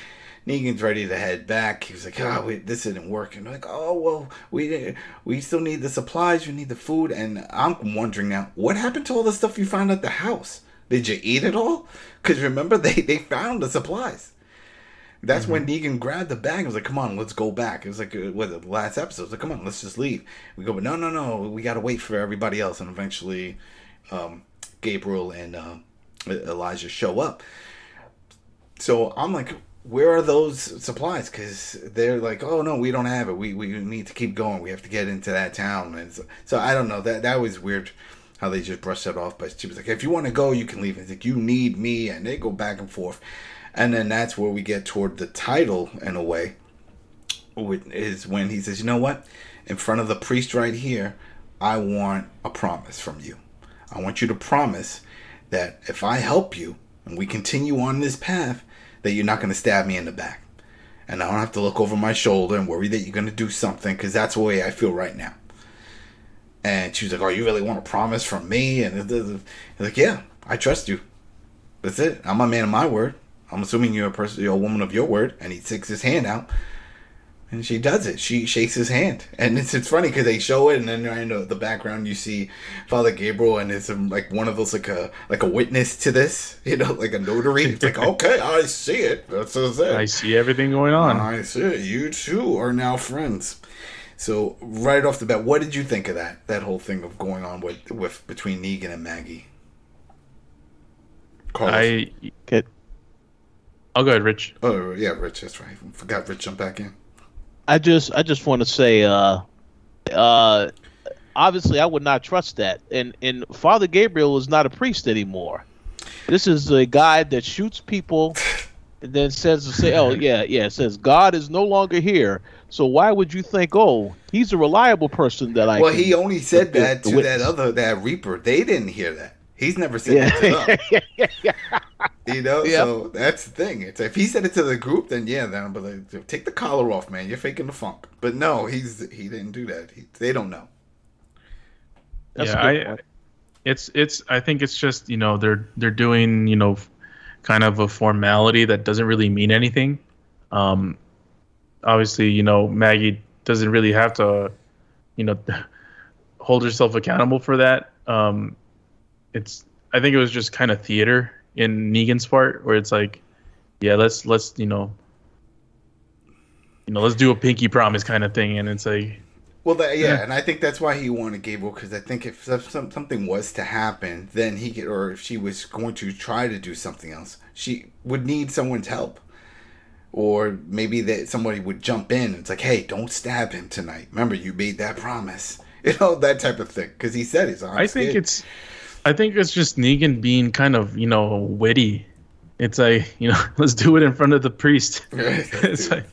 Negan's ready to head back. He was like, "Oh, wait, this isn't working." Like, "Oh, well, we we still need the supplies. We need the food." And I'm wondering now, what happened to all the stuff you found at the house? Did you eat it all? Because remember, they they found the supplies. That's when Negan grabbed the bag and was like, "Come on, let's go back." It was like, uh, what the last episode? It was like, "Come on, let's just leave." We go, but no, no, no, we got to wait for everybody else, and eventually, um, Gabriel and uh, Elijah show up. So I'm like, where are those supplies? Because they're like, oh no, we don't have it. We we need to keep going. We have to get into that town. And so, so I don't know. That that was weird. How they just brushed that off. But she was like, if you want to go, you can leave. It's like you need me, and they go back and forth. And then that's where we get toward the title in a way. Is when he says, you know what? In front of the priest right here, I want a promise from you. I want you to promise that if I help you and we continue on this path, that you're not going to stab me in the back. And I don't have to look over my shoulder and worry that you're going to do something because that's the way I feel right now. And she was like, Oh, you really want a promise from me? And it- it- it's like, Yeah, I trust you. That's it. I'm a man of my word. I'm assuming you're a person, you're a woman of your word. And he sticks his hand out. And she does it. She shakes his hand, and it's it's funny because they show it, and then in the, the background you see Father Gabriel, and it's um, like one of those like a like a witness to this, <laughs> you know, like a notary. It's like <laughs> okay, I see it. That's what's it. I see everything going on. I see it. You two are now friends. So right off the bat, what did you think of that? That whole thing of going on with with between Negan and Maggie. Carlos. I Okay. I'll go ahead, Rich. oh yeah, Rich. That's right. Forgot Rich jumped back in. I just I just want to say uh uh obviously I would not trust that. And and Father Gabriel is not a priest anymore. This is a guy that shoots people <laughs> and then says to say oh yeah, yeah, it says God is no longer here. So why would you think oh, he's a reliable person that I Well, can- he only said the- that to witness. that other that Reaper. They didn't hear that. He's never said that to them. <laughs> yeah. You know, Yeah. so that's the thing. It's if he said it to the group, then yeah, then but like, take the collar off, man. You're faking the funk. But no, he's he didn't do that. He, they don't know. That's yeah, a good I, point. it's it's. I think it's just you know they're they're doing you know kind of a formality that doesn't really mean anything. Um, obviously, you know Maggie doesn't really have to, you know, <laughs> hold herself accountable for that. Um, it's I think it was just kind of theater in Negan's part where it's like, yeah, let's let's you know. You know, let's do a pinky promise kind of thing, and it's like, Well, that, yeah, Yeah. and I think that's why he wanted Gabriel because I think if some, some- something was to happen, then he could, or if she was going to try to do something else, she would need someone's help, or maybe that somebody would jump in. And it's like, hey, don't stab him tonight. Remember, you made that promise. <laughs> You know that type of thing because he said he's. I think it's, I think it's just Negan being kind of you know witty. It's like <laughs> you know, let's do it in front of the priest. <laughs> <laughs> it's like,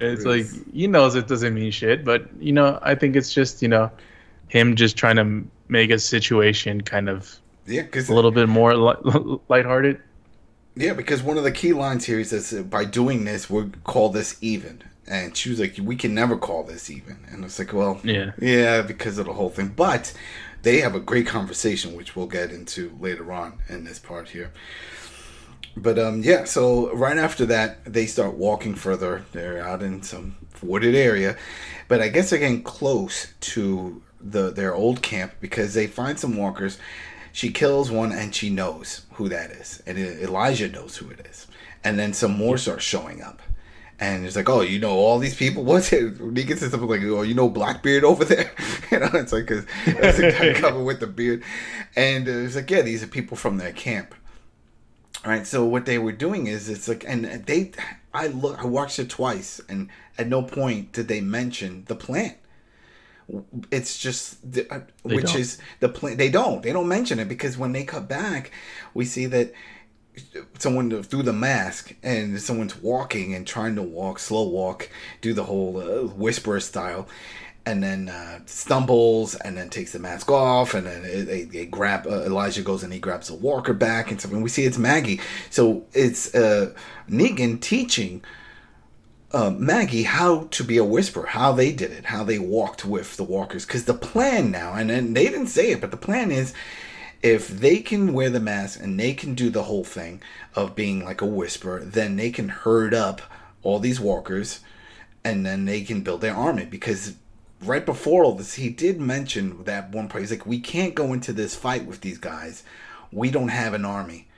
it's like he knows it doesn't mean shit, but you know, I think it's just you know, him just trying to make a situation kind of yeah, because a little bit more li- lighthearted. Yeah, because one of the key lines here is that uh, by doing this, we'll call this even. And she was like, we can never call this even. And it's like, well, Yeah. yeah, because of the whole thing. But they have a great conversation, which we'll get into later on in this part here. But um, yeah, so right after that, they start walking further. They're out in some wooded area, but I guess they're getting close to the their old camp because they find some walkers. She kills one, and she knows who that is, and Elijah knows who it is. And then some more start showing up, and it's like, oh, you know all these people. What's it? Negan says something like, oh, you know Blackbeard over there. <laughs> you know, it's like 'cause that's the guy <laughs> covered with the beard, and uh, it's like, yeah, these are people from their camp. All right, so what they were doing is it's like, and they, I look, I watched it twice, and at no point did they mention the plant. It's just, the, uh, which don't. is the plant. They don't, they don't mention it because when they cut back, we see that someone through the mask and someone's walking and trying to walk slow walk do the whole uh, whisperer style. And then uh, stumbles and then takes the mask off and then they, they grab uh, elijah goes and he grabs the walker back and and we see it's maggie. So it's uh, negan teaching uh, maggie how to be a whisperer how they did it how they walked with the walkers. Because the plan now and then they didn't say it but the plan is if they can wear the mask and they can do the whole thing of being like a whisperer then they can herd up all these walkers and then they can build their army because right before all this, he did mention that one part. He's like, we can't go into this fight with these guys. We don't have an army.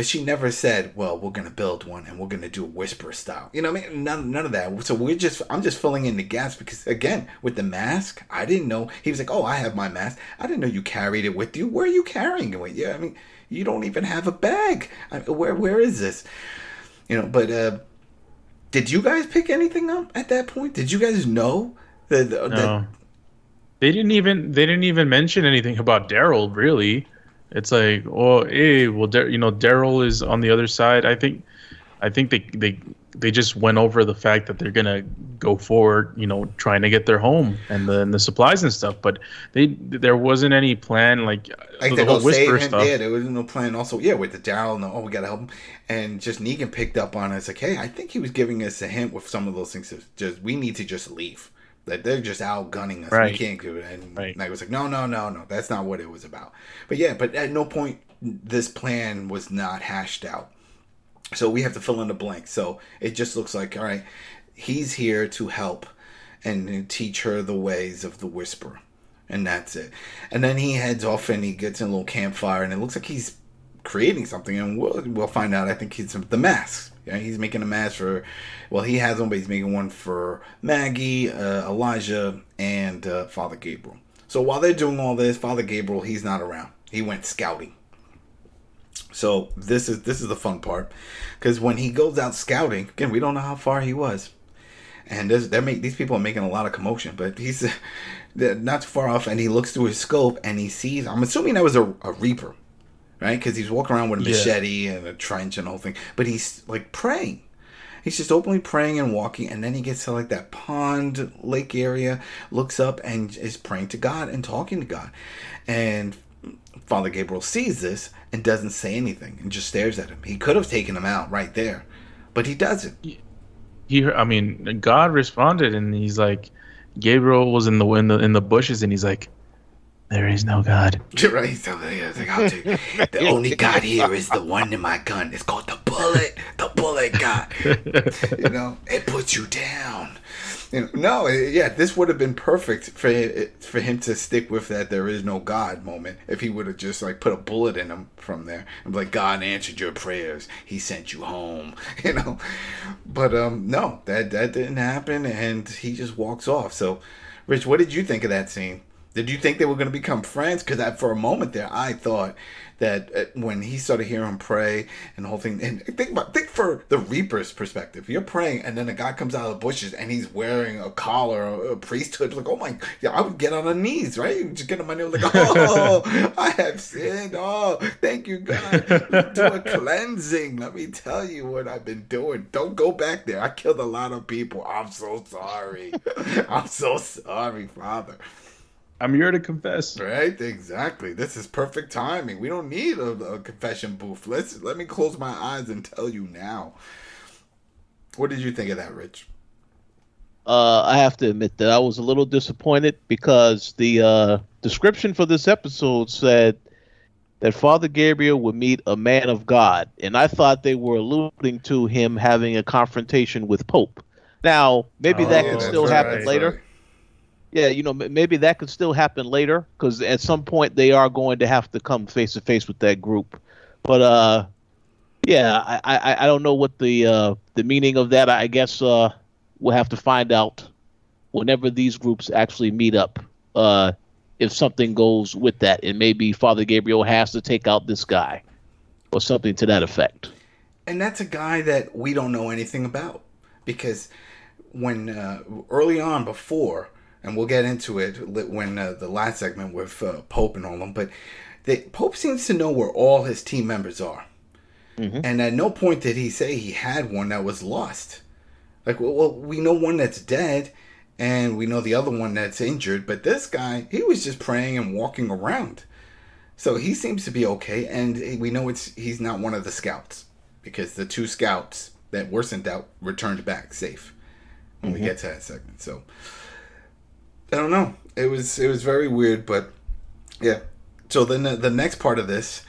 But she never said, well, we're to build one and we're to do a whisper style. You know what I mean? None, none of that. So we're just, I'm just filling in the gaps because, again, with the mask, I didn't know. He was like, oh, I have my mask. I didn't know you carried it with you. Where are you carrying it with you? I mean, you don't even have a bag. I, where, where is this? You know, but, uh, did you guys pick anything up at that point? Did you guys know that, that No. They didn't even they didn't even mention anything about Daryl. Really, it's like, oh, hey, well, Dar- you know, Daryl is on the other side. I think, I think they they they just went over the fact that they're gonna go forward, you know, trying to get their home and the and the supplies and stuff. But they there wasn't any plan like, like the whole whisper him. stuff. Yeah, there was no plan. Also, yeah, with the Daryl, no, oh, we gotta help him, and just Negan picked up on it. It's like, hey, I think he was giving us a hint with some of those things. Just we need to just leave. That they're just out gunning us. We can't do it. And Right. I was like, no, no, no, no. That's not what it was about. But yeah, but at no point this plan was not hashed out. So we have to fill in the blank. So it just looks like, all right, he's here to help and teach her the ways of the whisper. And that's it. And then he heads off and he gets in a little campfire and it looks like he's creating something and we'll, we'll find out. I think he's the masks. Yeah, he's making a mask for, well, he has one, but he's making one for Maggie, uh, Elijah, and uh, Father Gabriel. So while they're doing all this, Father Gabriel, he's not around. He went scouting. So this is this is the fun part, because when he goes out scouting, again, we don't know how far he was, and make, these people are making a lot of commotion. But he's <laughs> not too far off, and he looks through his scope and he sees. I'm assuming that was a, a reaper, right? Because he's walking around with a Yeah. machete and a trench and the whole thing. But he's like praying. He's just openly praying and walking, and then he gets to like that pond lake area, looks up and is praying to God and talking to God, and Father Gabriel sees this and doesn't say anything and just stares at him. He could have taken him out right there, but he doesn't. he i mean god responded and he's like gabriel was in the in the in the bushes and he's like there is no god <laughs> right? So yeah, like, I'll take- the <laughs> only God here is the one in my gun. It's called the bullet. The bullet God. <laughs> you know, it puts you down. You know, no, yeah, this would have been perfect for for him to stick with that there is no God moment. If he would have just like put a bullet in him from there and be like, God answered your prayers. He sent you home. You know, but um, no, that that didn't happen, and he just walks off. So, Rich, what did you think of that scene? Did you think they were going to become friends? Because for a moment there, I thought that uh, when he started hearing him pray and the whole thing, and think about think for the Reaper's perspective. You're praying, and then a guy comes out of the bushes and he's wearing a collar, a, priesthood. Like, oh my, yeah, I would get on the knees, right? Just get on my knees, like, <laughs> oh, I have sinned. Oh, thank you, God. Do a cleansing. Let me tell you what I've been doing. Don't go back there. I killed a lot of people. I'm so sorry. <laughs> I'm so sorry, Father. I'm here to confess Right, exactly. This is perfect timing. We don't need a, a confession booth. Let's let me close my eyes and tell you now. What did you think of that, Rich? uh, I have to admit that I was a little disappointed because the uh, description for this episode said that Father Gabriel would meet a man of God, and I thought they were alluding to him having a confrontation with Pope. Now, maybe that Oh, could still right, happen that's later. Yeah, you know, maybe that could still happen later because at some point they are going to have to come face to face with that group. But uh, yeah, I, I I don't know what the uh the meaning of that. I guess uh we'll have to find out whenever these groups actually meet up. Uh, if something goes with that, and maybe Father Gabriel has to take out this guy, or something to that effect. And that's a guy that we don't know anything about because when uh, early on before, and we'll get into it when uh, the last segment with uh, Pope and all them, but the, Pope seems to know where all his team members are. And at no point did he say he had one that was lost. Like, well, well, we know one that's dead, and we know the other one that's injured. But this guy, he was just praying and walking around, so he seems to be okay. And we know it's he's not one of the scouts because the two scouts that were sent out returned back safe when we get to that segment. So I don't know. It was it was very weird, but yeah. So then the, the next part of this,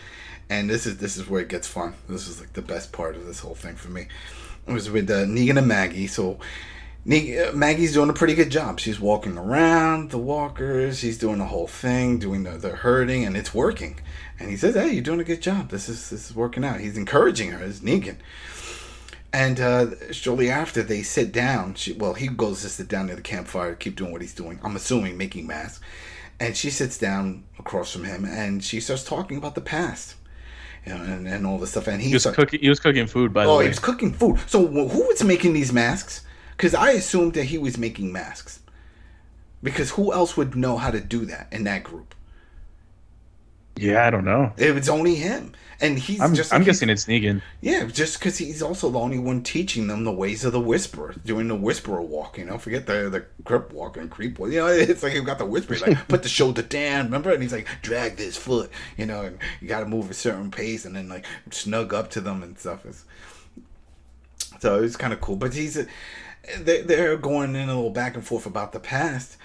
and this is this is where it gets fun. This is like the best part of this whole thing for me. It was with uh, Negan and Maggie. So uh, Maggie's doing a pretty good job. She's walking around the walkers. She's doing the whole thing, doing the, the herding, and it's working. And he says, "Hey, you're doing a good job. This is this is working out." He's encouraging her as Negan. And uh, shortly after, they sit down. She, well, he goes to sit down near the campfire, keep doing what he's doing. I'm assuming making masks. And she sits down across from him, and she starts talking about the past, you know, and, and all this stuff. And he, He was start- cooking. He was cooking food by the way. Oh, he was cooking food. So who was making these masks? Because I assumed that he was making masks. Because who else would know how to do that in that group? Yeah, I don't know. It was only him, and he's I'm, just. I'm he's- guessing it's Negan. Yeah, just because he's also the only one teaching them the ways of the whisperer, doing the whisperer walk. You know, forget the the crip walk and creep walk. You know, <laughs> it's like you got the whisper, like <laughs> put the shoulder down. Remember, and he's like drag this foot. You know, and you got to move a certain pace, and then like snug up to them and stuff. It's, so it's kind of cool. But he's uh, they they're going in a little back and forth about the past.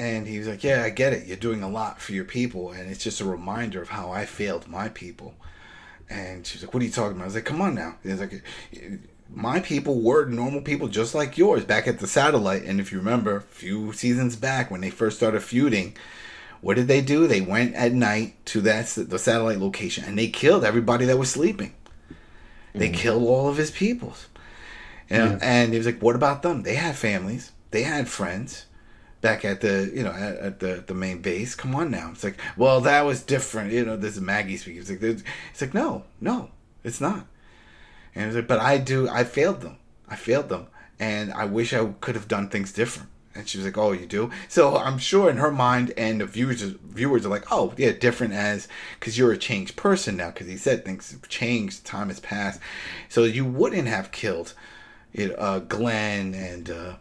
And he was like, "Yeah, I get it. You're doing a lot for your people, and it's just a reminder of how I failed my people." And she was like, "What are you talking about?" I was like, "Come on now." He was like, "My people were normal people just like yours back at the satellite." And if you remember, a few seasons back when they first started feuding, what did they do? They went at night to that the satellite location and they killed everybody that was sleeping. They mm. killed all of his peoples. You know, And he was like, "What about them? They had families. They had friends." Back at the you know at, at the the main base. Come on now. It's like, well, that was different. You know, this is Maggie speaking. It's like, it's like, no, no, it's not. And it's like, but I do. I failed them. I failed them, and I wish I could have done things different. And she was like, "Oh, you do." So I'm sure in her mind, and the viewers viewers are like, "Oh, yeah, different as because you're a changed person now." Because he said things have changed, time has passed, so you wouldn't have killed it, uh, Glenn and uh,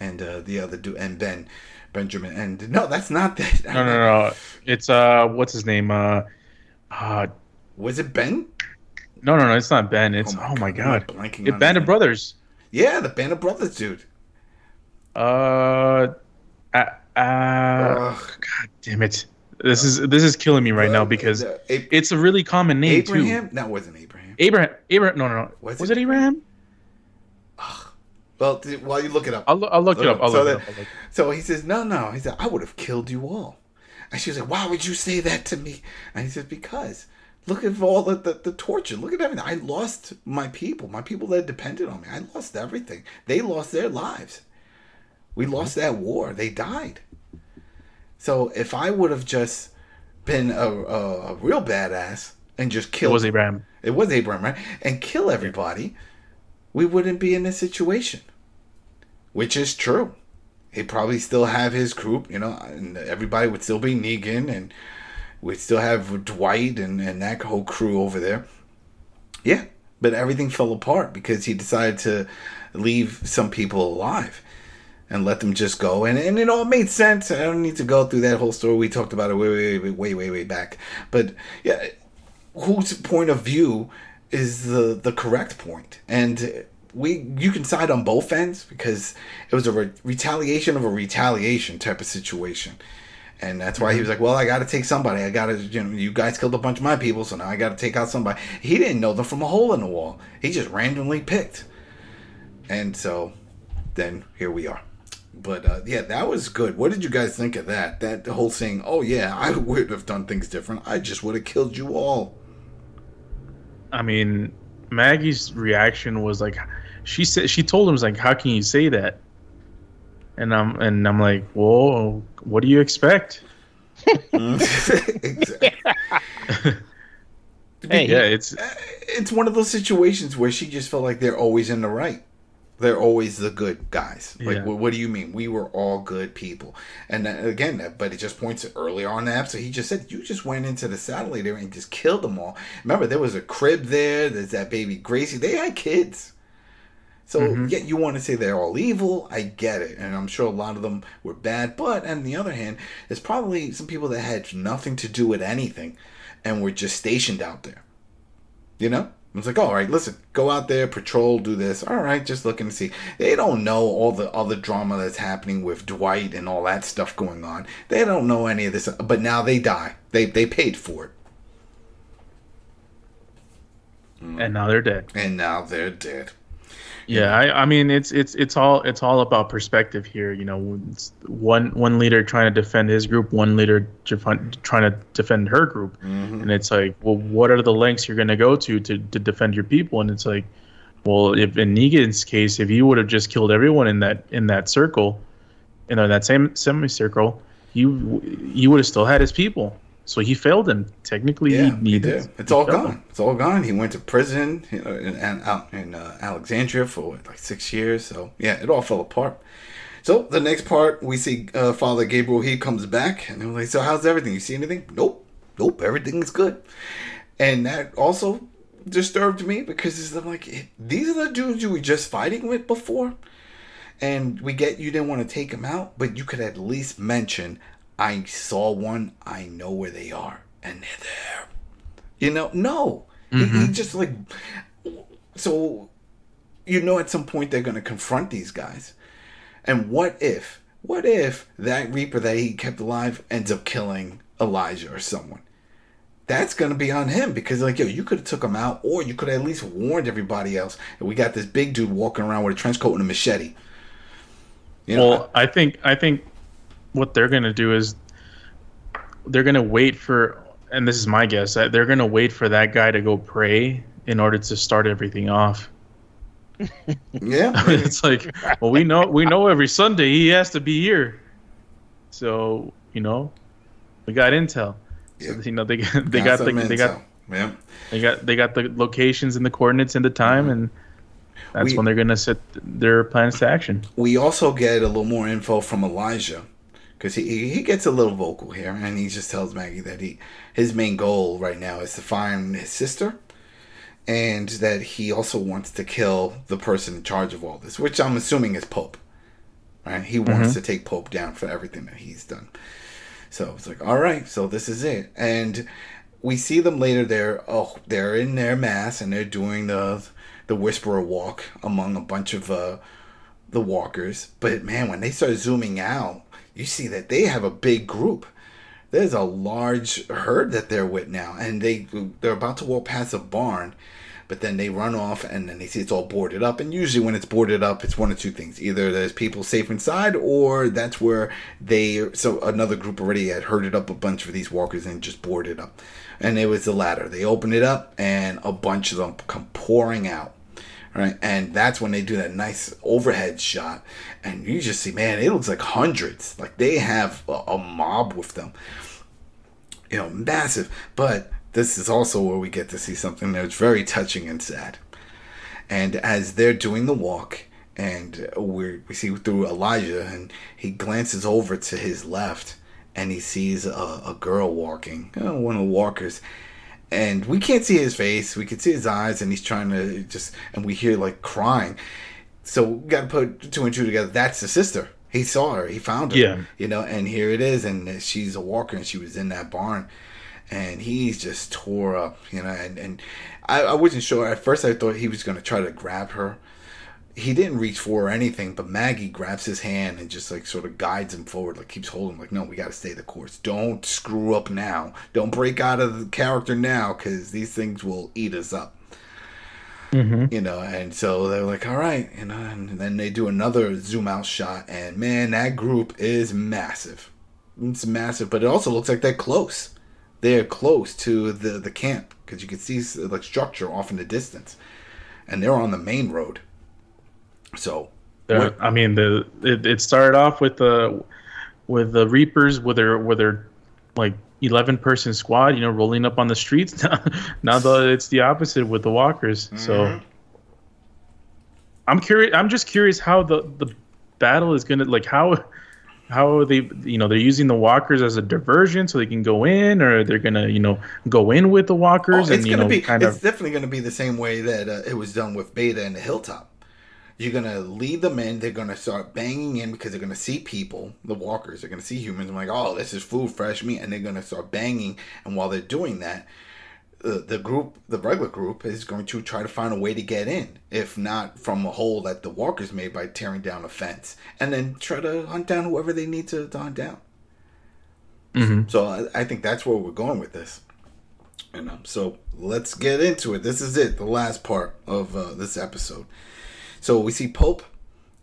and uh, the other dude and Ben Benjamin. And no, that's not that. <laughs> No, no, no. It's uh, what's his name? Uh, uh Was it Ben? no, no, no. It's not Ben. It's oh my, god. I'm blanking It Band of. Brothers. Yeah, the Band of Brothers dude. Uh, uh, uh God damn it. This is this is killing me right now because The- A- it's a really common name Abraham? too. That wasn't Abraham. Abraham. Abraham. No, no, no. Was Was, it? it Abraham? Well, while you look it up. I'll, I'll look it up. I'll So look that- it up. So he says, no, no. He said, I would have killed you all. And she was like, why would you say that to me? And he says, because look at all the, the, the torture. Look at everything. I lost my people, my people that depended on me. I lost everything. They lost their lives. We mm-hmm. lost that war. They died. So if I would have just been a, a, a real badass and just killed, It was Abraham. it was Abraham, right? And kill everybody, we wouldn't be in this situation. Which is true. He'd probably still have his group, you know, and everybody would still be Negan, and we'd still have Dwight and, and that whole crew over there. Yeah, but everything fell apart because he decided to leave some people alive and let them just go. And, and it all made sense. I don't need to go through that whole story. We talked about it way, way, way, way, way, way back. But yeah, whose point of view is the the correct point and we you can side on both ends because it was a re- retaliation of a retaliation type of situation. And that's why he was like well i gotta take somebody. I gotta you know you guys killed a bunch of my people so now i gotta take out somebody. He didn't know them from a hole in the wall. He just randomly picked. And so then here we are. But uh, yeah that was good. What did you guys think of that? That whole saying oh yeah i <laughs> would have done things different. I just would have killed you all. I mean, Maggie's reaction was like, she said she told him was like, "How can you say that?" And I'm and I'm like, "Whoa, what do you expect?" <laughs> exactly. Hey, Yeah, it's It's one of those situations where she just felt like they're always in the right. They're always the good guys. Like, Yeah. what, what do you mean? We were all good people. And again, that, but it just points to earlier on the episode. He just said, You just went into the satellite area and just killed them all. Remember, there was a crib there. There's that baby Gracie. They had kids. So Mhm. yeah, you want to say they're all evil. I get it, and I'm sure a lot of them were bad. But on the other hand, there's probably some people that had nothing to do with anything, and were just stationed out there. You know, it's like, all right, listen, go out there, patrol, do this. All right, just looking to see. They don't know all the other drama that's happening with Dwight and all that stuff going on. They don't know any of this, but now they die. They they paid for it, mm. and now they're dead. and now they're dead. Yeah, I, I mean it's it's it's all it's all about perspective here. You know, it's one one leader trying to defend his group, one leader trying to defend her group, mm-hmm. and it's like, well, what are the lengths you're going to go to to to defend your people? And it's like, well, if in Negan's case, if you would have just killed everyone in that in that circle, you know, that same semicircle, you you would have still had his people. So he failed him. Technically, Yeah, he he did. It's he all gone. him. It's all gone. He went to prison you know, in, out in uh, Alexandria for like six years. So yeah, it all fell apart. So the next part, we see uh, Father Gabriel. He comes back, and they're like, "So how's everything? You see anything? Nope, nope. Everything is good." And that also disturbed me because it's like these are the dudes you were just fighting with before, and we get you didn't want to take them out, but you could at least mention, "I saw one. I know where they are, and they're there." You know, no. He, he mm-hmm. just like so. You know, at some point they're going to confront these guys. And what if, what if that Reaper that he kept alive ends up killing Elijah or someone? That's going to be on him because, like, yo, you could have took him out, or you could have at least warned everybody else. And we got this big dude walking around with a trench coat and a machete. You know, well, I think I think what they're gonna do is they're gonna wait for, and this is my guess, that they're gonna wait for that guy to go pray in order to start everything off. <laughs> yeah, <laughs> it's like, well, we know we know every Sunday he has to be here, so you know, we got intel. So, Yeah. you know, they they got the, some they got yeah. they got they got the locations and the coordinates and the time, mm-hmm. and that's We- when they're gonna set their plans to action. we also get a little more info from Elijah because he he gets a little vocal here, and he just tells Maggie that he his main goal right now is to find his sister, and that he also wants to kill the person in charge of all this, which I'm assuming is Pope. Right? He wants to take Pope down for everything that he's done. So it's like, all right, so this is it, and we see them later. They're oh, they're in their mass and they're doing the the Whisperer walk among a bunch of uh, the walkers. But man, when they start zooming out, you see that they have a big group. There's a large herd that they're with now, and they they're about to walk past a barn, but then they run off and then they see it's all boarded up. And usually, when it's boarded up, it's one of two things: either there's people safe inside, or that's where they so another group already had herded up a bunch of these walkers and just boarded up. And it was the latter. They open it up, and a bunch of them come pouring out right? And that's when they do that nice overhead shot, and you just see, man, it looks like hundreds. Like they have a, a mob with them, you know, massive. But this is also where we get to see something that's very touching and sad. And as they're doing the walk, and we we see through Elijah, and he glances over to his left, and he sees a, a girl walking, you know, one of the walkers, and we can't see his face. We can see his eyes, and he's trying to just, and we hear like crying. So we got to put two and two together. That's the sister. He saw her. He found her. Yeah. You know, and here it is, and she's a walker, and she was in that barn, and he's just tore up. You know, and and I, I wasn't sure at first. I thought he was going to try to grab her. He didn't reach for or anything, but Maggie grabs his hand and just like sort of guides him forward, like keeps holding him, like, no, we got to stay the course. Don't screw up now. Don't break out of the character now, because these things will eat us up. Mm-hmm. You know and so they're like all right you know and then they do another zoom out shot and man that group is massive. It's massive but it also looks like they're close. They're close to the the camp because you can see like structure off in the distance and they're on the main road so What- I mean, the it, it started off with the with the Reapers with their with their like eleven person squad, you know, rolling up on the streets. <laughs> now the it's the opposite with the Walkers. So I'm curious. I'm just curious how the the battle is gonna like how how are they you know they're using the walkers as a diversion so they can go in or they're gonna you know go in with the walkers Oh, it's you gonna know be it's of definitely gonna be the same way that uh, it was done with beta and the hilltop You're gonna lead them in. They're gonna start banging in because they're gonna see people, the walkers. They're gonna see humans. I'm like, oh, this is food, fresh meat, and they're gonna start banging. And while they're doing that, the, the group, the regular group, is going to try to find a way to get in, if not from a hole that the walkers made by tearing down a fence, and then try to hunt down whoever they need to, to hunt down. Mhm. So I, I think that's where we're going with this. And um, so let's get into it. This is it, the last part of uh, this episode. So we see Pope,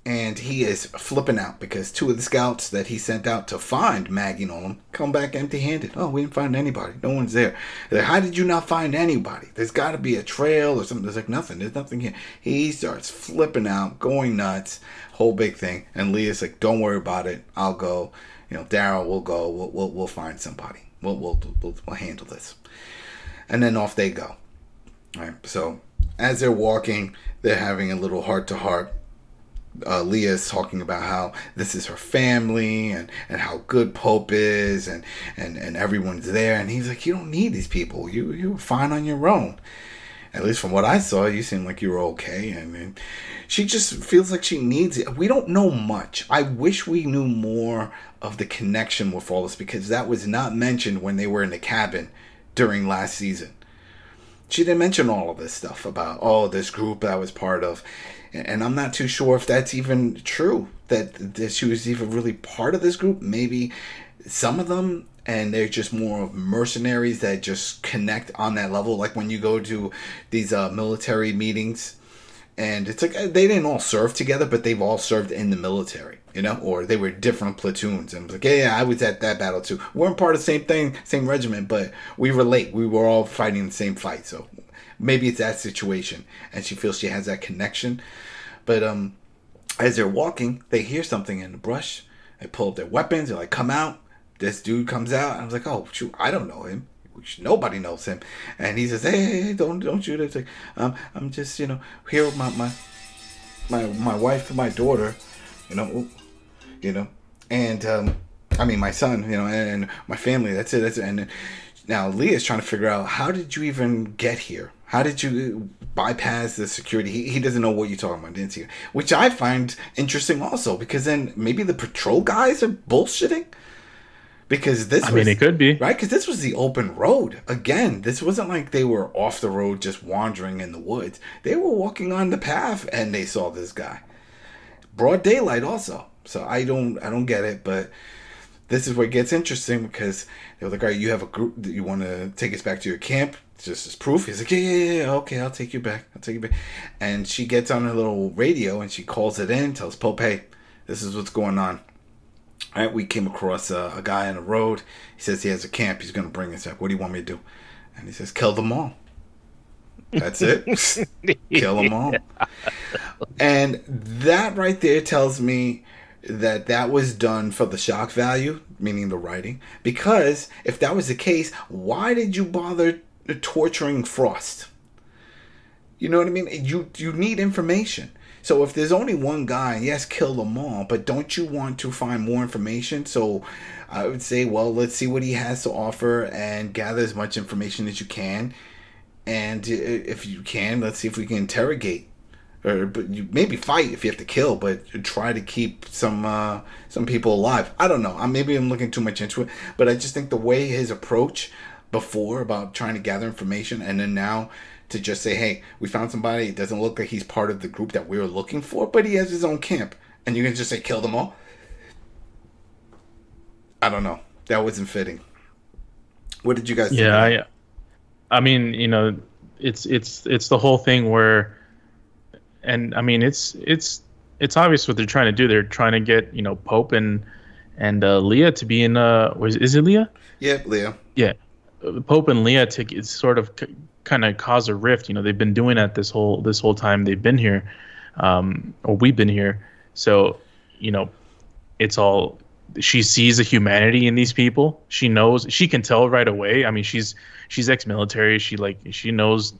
and he is flipping out because two of the scouts that he sent out to find Maggie all come back empty-handed. Oh, we didn't find anybody. No one's there. They're like, How did you not find anybody? There's got to be a trail or something. There's like nothing. There's nothing here. He starts flipping out, going nuts, whole big thing. And Leah's like, Don't worry about it. I'll go. You know, Daryl will go. We'll, we'll, we'll find somebody. We'll, we'll, we'll, we'll handle this. And then off they go. All right. So as they're walking, they're having a little heart to heart. Uh, Leah's talking about how this is her family and, and how good Pope is and, and, and everyone's there. And he's like, You don't need these people. You, you're fine on your own. At least from what I saw, you seem like you were okay. I mean, she just feels like she needs it. We don't know much. I wish we knew more of the connection with all this because that was not mentioned when they were in the cabin during last season. She didn't mention all of this stuff about oh this group that I was part of, and I'm not too sure if that's even true that that she was even really part of this group. Maybe some of them and they're just more of mercenaries that just connect on that level like when you go to these uh, military meetings and it's like uh, they didn't all serve together but they've all served in the military you know? Or they were different platoons. And like yeah, yeah i was at that battle too. We weren't part of the same thing same regiment but we relate. We were all fighting the same fight. So maybe it's that situation. And she feels she has that connection. But um as they're walking they hear something in the brush. They pull up their weapons. They're like come out. This dude comes out. I was like oh shoot i don't know him nobody knows him and he says hey don't don't shoot it like, um, i'm just you know here with my my my, my wife and my daughter you know you know and um i mean my son you know and, and my family that's it that's it and now leah's trying to figure out how did you even get here how did you bypass the security? He, he doesn't know what you're talking about, didn't he? Which I find interesting also, because then maybe the patrol guys are bullshitting. Because this I was, mean, it could be. right? Because this was the open road. Again, this wasn't like they were off the road just wandering in the woods. They were walking on the path and they saw this guy. Broad daylight also. So I don't I don't get it, but this is where it gets interesting because they're like, all right, you have a group that you want to take us back to your camp. Just as proof. He's like, yeah, yeah, yeah, okay, I'll take you back. I'll take you back. And she gets on her little radio and she calls it in, tells Pope, hey, this is what's going on. Right, we came across a, a guy on the road. He says he has a camp. He's going to bring us up. What do you want me to do? And he says, kill them all. That's it. <laughs> kill them all. And that right there tells me that that was done for the shock value, meaning the writing. Because if that was the case, why did you bother torturing Frost? You know what I mean? You you need information. So if there's only one guy, yes, kill them all. But don't you want to find more information? So I would say, well, let's see what he has to offer and gather as much information as you can. And if you can, let's see if we can interrogate or but you maybe fight if you have to kill, but try to keep some uh, some people alive. I don't know. I maybe I'm looking too much into it, but I just think the way his approach before about trying to gather information and then now to just say, hey, we found somebody. It doesn't look like he's part of the group that we were looking for, but he has his own camp, and you can just say kill them all. I don't know. That wasn't fitting. What did you guys? Yeah? I, I mean, you know, it's it's it's the whole thing where, and I mean, it's it's it's obvious what they're trying to do. They're trying to get you know Pope and and uh, Leah to be in. Uh, was is it Leah? yeah, Leah. Yeah, Pope and Leah to it's sort of kind of cause a rift. You know, they've been doing that this whole this whole time they've been here, um, or we've been here. So, you know, it's all she sees a humanity in these people. She knows she can tell right away. I mean, she's she's ex-military. She like she knows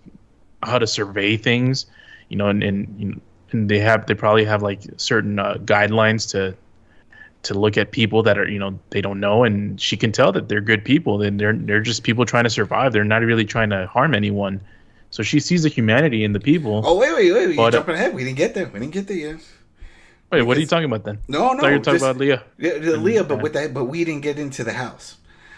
how to survey things. You know, and and and they have they probably have like certain uh, guidelines to to look at people that are you know they don't know and she can tell that they're good people and they're they're just people trying to survive they're not really trying to harm anyone So she sees the humanity in the people. Oh wait, wait, wait! You're uh, jumping ahead. We didn't get there. We didn't get there yet. Wait, what are you talking about then? No, no. you're talking just- about Leah. Yeah, the Leah, but with that, but we didn't get into the house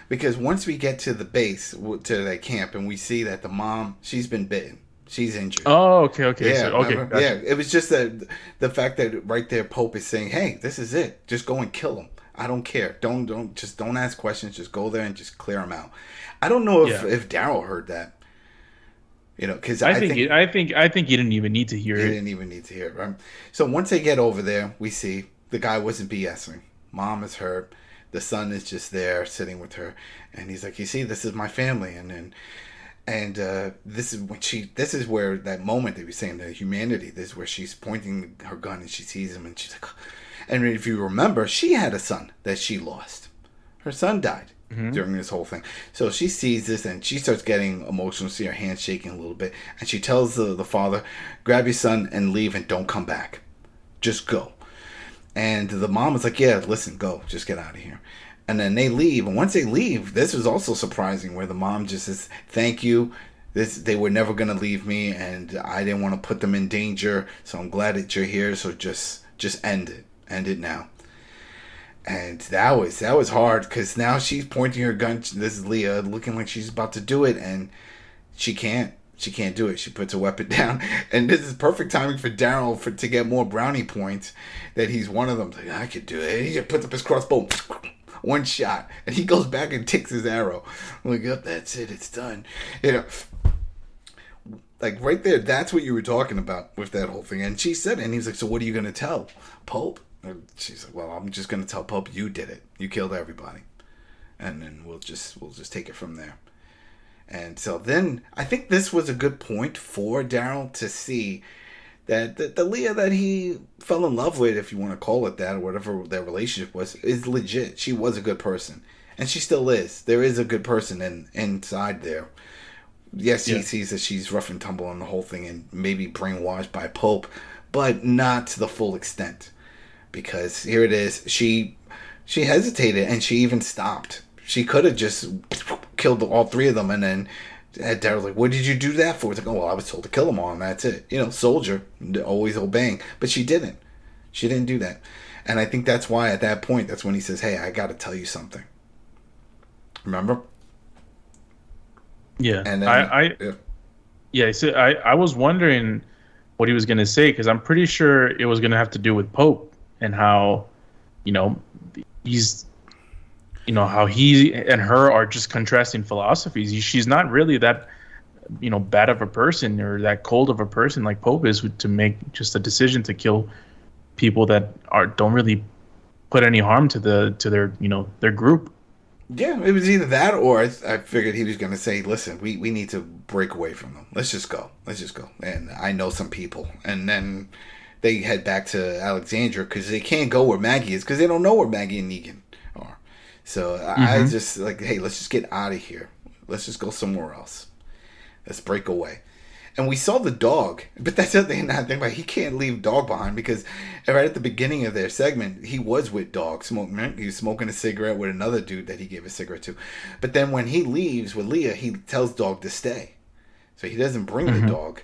because once we get to the base to that camp and we see that the mom she's been bitten, she's injured. Oh, okay, okay, yeah, so, okay. gotcha. yeah. It was just the the fact that right there, Pope is saying, "Hey, this is it. Just go and kill him. I don't care. Don't don't just don't ask questions. Just go there and just clear him out." I don't know if Yeah. if Daryl heard that. You know, because I, think, it, I think I think you didn't even need to hear he it. didn't even need to hear it, right? So once they get over there, we see the guy wasn't BSing. Mom is hurt. The son is just there sitting with her, and he's like, "You see, this is my family," and and and uh, this is when she. This is where that moment that we saying the humanity. This is where she's pointing her gun and she sees him, and she's like, and if you remember, she had a son that she lost. Her son died during this whole thing. So she sees this and she starts getting emotional. See her hands shaking a little bit, and she tells the, the father, "Grab your son and leave, and don't come back. Just go." And the mom was like, "Yeah, listen, go, just get out of here." And then they leave, and once they leave, this was also surprising, where the mom just says, "Thank you." This they were never gonna leave me, and I didn't want to put them in danger. So I'm glad that you're here. So just just end it, end it now and that was that was hard because now she's pointing her gun. This is Leah looking like she's about to do it, and she can't. She can't do it. She puts her weapon <laughs> down, and this is perfect timing for Daryl for to get more brownie points. That he's one of them. Like, I could do it. He just puts up his crossbow, one shot, and he goes back and takes his arrow. Like, up, that's it. It's done. You know, like right there, that's what you were talking about with that whole thing. And she said, and he's like, "So what are you gonna tell Pope?" And she's like, "Well, I'm just gonna tell Pope you did it. You killed everybody, and then we'll just we'll just take it from there." And so then I think this was a good point for Daryl to see that the, the Leah that he fell in love with, if you want to call it that, or whatever their relationship was, is legit. She was a good person, and she still is. There is a good person in inside there. Yes, he Yeah. sees that she's rough and tumble on the whole thing, and maybe brainwashed by Pope, but not to the full extent. Because here it is, she she hesitated and she even stopped. She could have just killed all three of them, and then had Daryl's like, "What did you do that for?" It's like, "Oh, well, I was told to kill them all, and that's it." You know, soldier, always obeying, but she didn't. She didn't do that, and I think that's why at that point, that's when he says, "Hey, I got to tell you something." Remember? Yeah, And then, I, I yeah. yeah, so I, I was wondering what he was gonna say because I'm pretty sure it was gonna have to do with Pope and how, you know, he's, you know, how he and her are just contrasting philosophies. She's not really that, you know, bad of a person or that cold of a person like Pope is to make just a decision to kill people that are don't really put any harm to the to their you know their group. Yeah, it was either that or I, I figured he was going to say, "Listen, we, we need to break away from them. Let's just go. Let's just go." And I know some people, and then they head back to Alexandria because they can't go where Maggie is because they don't know where Maggie and Negan. So I, I mm-hmm. just like, hey, let's just get out of here. Let's just go somewhere else. Let's break away. And we saw the dog, but that's the thing. Not think about. He can't leave dog behind because right at the beginning of their segment, he was with dog smoking. He was smoking a cigarette with another dude that he gave a cigarette to. But then when he leaves with Leah, he tells dog to stay, so he doesn't bring the mm-hmm. dog.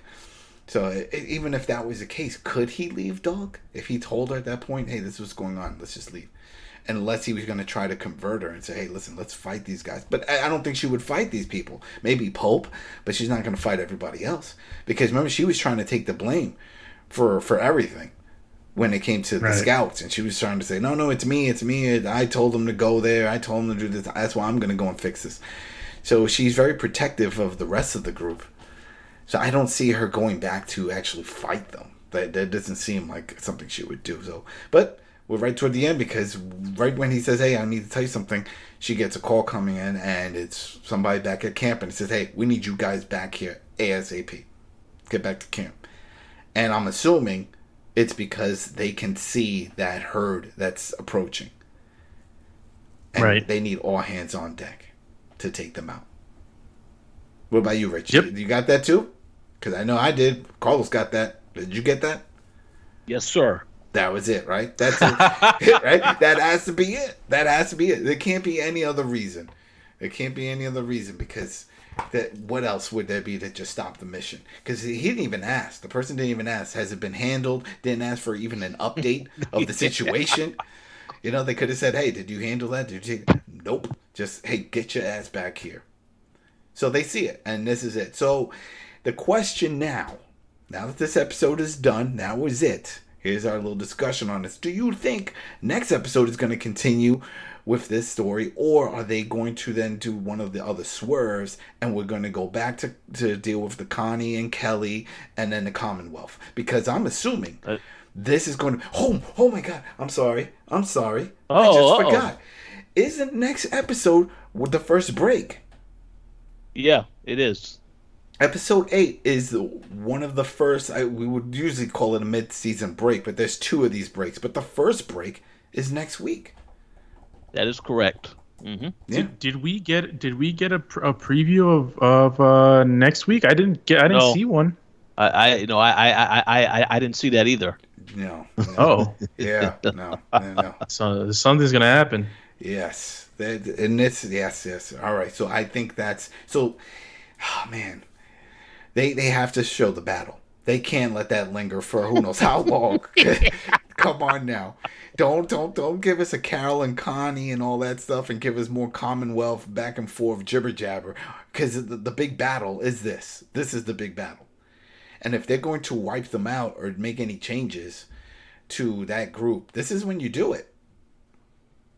So i even if that was the case, could he leave dog? If he told her at that point, "Hey, this is what's going on. Let's just leave." Unless he was going to try to convert her and say, "Hey, listen, let's fight these guys." But I don't think she would fight these people. Maybe Pope, but she's not going to fight everybody else because remember she was trying to take the blame for for everything when it came to the Right. scouts, and she was trying to say, "No, no, it's me, it's me. I told them to go there. I told them to do this. That's why I'm going to go and fix this." So she's very protective of the rest of the group. So I don't see her going back to actually fight them. That that doesn't seem like something she would do. So, but we're right toward the end because right when he says, "Hey, I need to tell you something," she gets a call coming in, and it's somebody back at camp, and it says, "Hey, we need you guys back here ASAP. Get back to camp." And I'm assuming it's because they can see that herd that's approaching, and Right. They need all hands on deck to take them out. What about you, Rich? Yep. You got that too? Because I know I did. Carlos got that. Did you get that? Yes, sir. That was it, right? That's it, <laughs> right? That has to be it. That has to be it. There can't be any other reason. There can't be any other reason because that what else would there be to just stop the mission? Because he didn't even ask. The person didn't even ask. Has it been handled? Didn't ask for even an update of the <laughs> situation. You know, they could have said, "Hey, did you handle that? Did you?" Nope. Just hey, get your ass back here. So they see it, and this is it. So the question now, now that this episode is done, now is it. Here's our little discussion on this. Do you think next episode is going to continue with this story, or are they going to then do one of the other swerves and we're going to go back to, to deal with the Connie and Kelly and then the Commonwealth? Because I'm assuming Uh, this is going to. Oh, oh my God. I'm sorry. I'm sorry. I Oh, just uh-oh. forgot. Isn't next episode with the first break? Yeah, it is. Episode eight is one of the first. I, we would usually call it a mid-season break, but there's two of these breaks. But the first break is next week. That is correct. hmm Yeah. Did, did we get did we get a, a preview of of uh, next week? I didn't get I didn't No. see one. I, I, you know, I, I, I, I, I- I didn't see that either. No. <laughs> no. Oh, Yeah. No. No. no. so something's gonna happen. Yes. And this. Yes. Yes. All right. So I think that's so. Oh man, they they have to show the battle. They can't let that linger for who knows how long. <laughs> <laughs> Come on now. Don't don't don't give us a Carol and Connie and all that stuff and give us more Commonwealth back and forth jibber jabber because the, the big battle is this. This is the big battle. And if they're going to wipe them out or make any changes to that group, this is when you do it.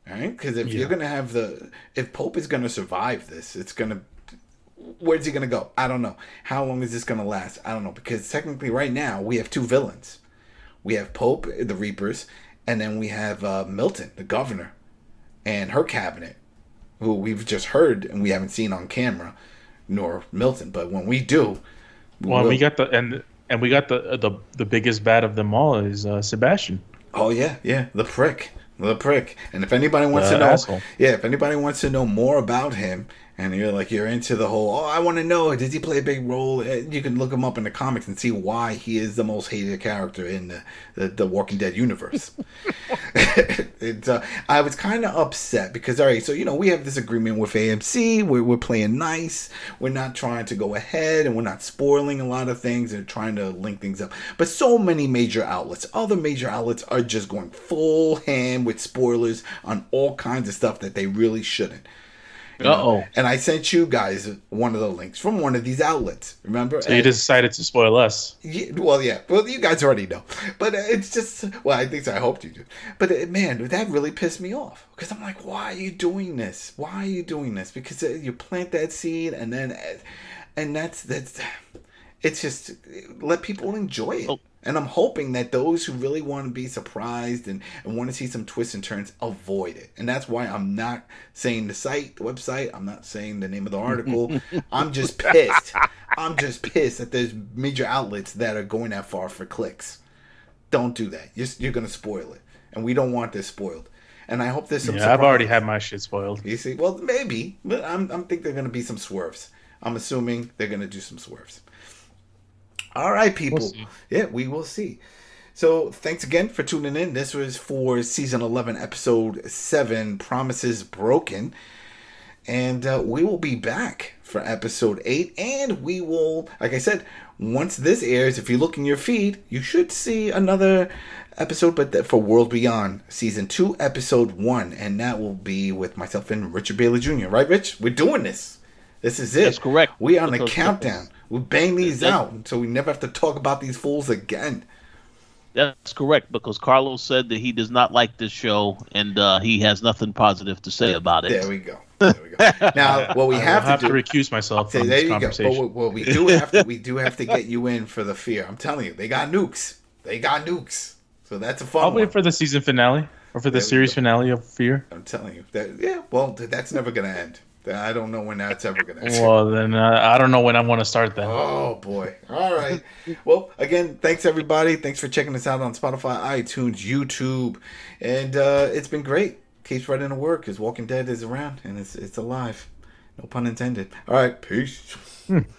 All right? Because if you're going to have the if Pope is going to survive this, it's going to where's he gonna go? I don't know. How long is this gonna last? I don't know because technically, right now we have two villains. We have Pope, the Reapers, and then we have uh, Milton, the governor, and her cabinet, who we've just heard and we haven't seen on camera, nor Milton. But when we do, Well, will. we got the and and we got the the the biggest bat of them all is uh, Sebastian. Oh yeah, yeah, the prick, the prick. And if anybody wants The to know, asshole. yeah, if anybody wants to know more about him, and you're like you're into the whole, oh, I want to know, does he play a big role? Eh, You can look him up in the comics and see why he is the most hated character in the the, the Walking Dead universe. <laughs> <laughs> uh, I was kind of upset because all right, so you know we have this agreement with AMC. We're we're playing nice. We're not trying to go ahead, and we're not spoiling a lot of things and trying to link things up. But so many major outlets, other major outlets, are just going full ham with spoilers on all kinds of stuff that they really shouldn't. Uh-oh. And I sent you guys one of the links from one of these outlets. Remember? So you And- decided to spoil us. yeah, well, yeah. Well, you guys already know, but uh, it's just. Well, I think so. I hoped you do. But uh, man, that really pissed me off because I'm like, why are you doing this? Why are you doing this? Because uh, you plant that seed, and then, uh, and that's that's. It's just let people enjoy it. Oh. And I'm hoping that those who really want to be surprised and, and want to see some twists and turns avoid it. And that's why I'm not saying the site, the website. I'm not saying the name of the article. <laughs> I'm just pissed. I'm just pissed that there's major outlets that are going that far for clicks. Don't do that. You're, you're going to spoil it. And we don't want this spoiled. And I hope there's some. Yeah, I've already had my shit spoiled. You see, well, maybe, but I'm I'm think they're going to be some swerves. I'm assuming they're going to do some swerves. All right, people. see. yeah, we will see. So, thanks again for tuning in. This was for season 11, episode 7, Promises Broken. And uh, we will be back for episode 8. And we will, like I said, once this airs, if you look in your feed, you should see another episode, but that for World Beyond, season 2, episode 1. And that will be with myself and Richard Bailey Jr. Right, Rich? We're doing this. This is it. That's correct. We are on the countdown. We bang these That- out so we never have to talk about these fools again. That's correct because Carlos said that he does not like this show and uh, he has nothing positive to say about it. There we go. There we go. Now, <laughs> what we I will have, have to to do. recuse myself Say, from there this you go. conversation. But what, what we do have to we do have to get you in for the fear. I'm telling you, they got nukes. They got nukes. So that's a fun I'll one. wait for the season finale or for the There we series go. finale of Fear. I'm telling you that. Yeah. Well, that's never gonna end. I don't know when that's ever gonna end. Well, then uh, I don't know when I want to start that. Oh boy. All right. well, again, thanks everybody. Thanks for checking us out on Spotify, iTunes, YouTube. And uh, it's been great. Keeps spreading the word because Walking Dead is around and it's it's alive. No pun intended. All right. Peace. <laughs>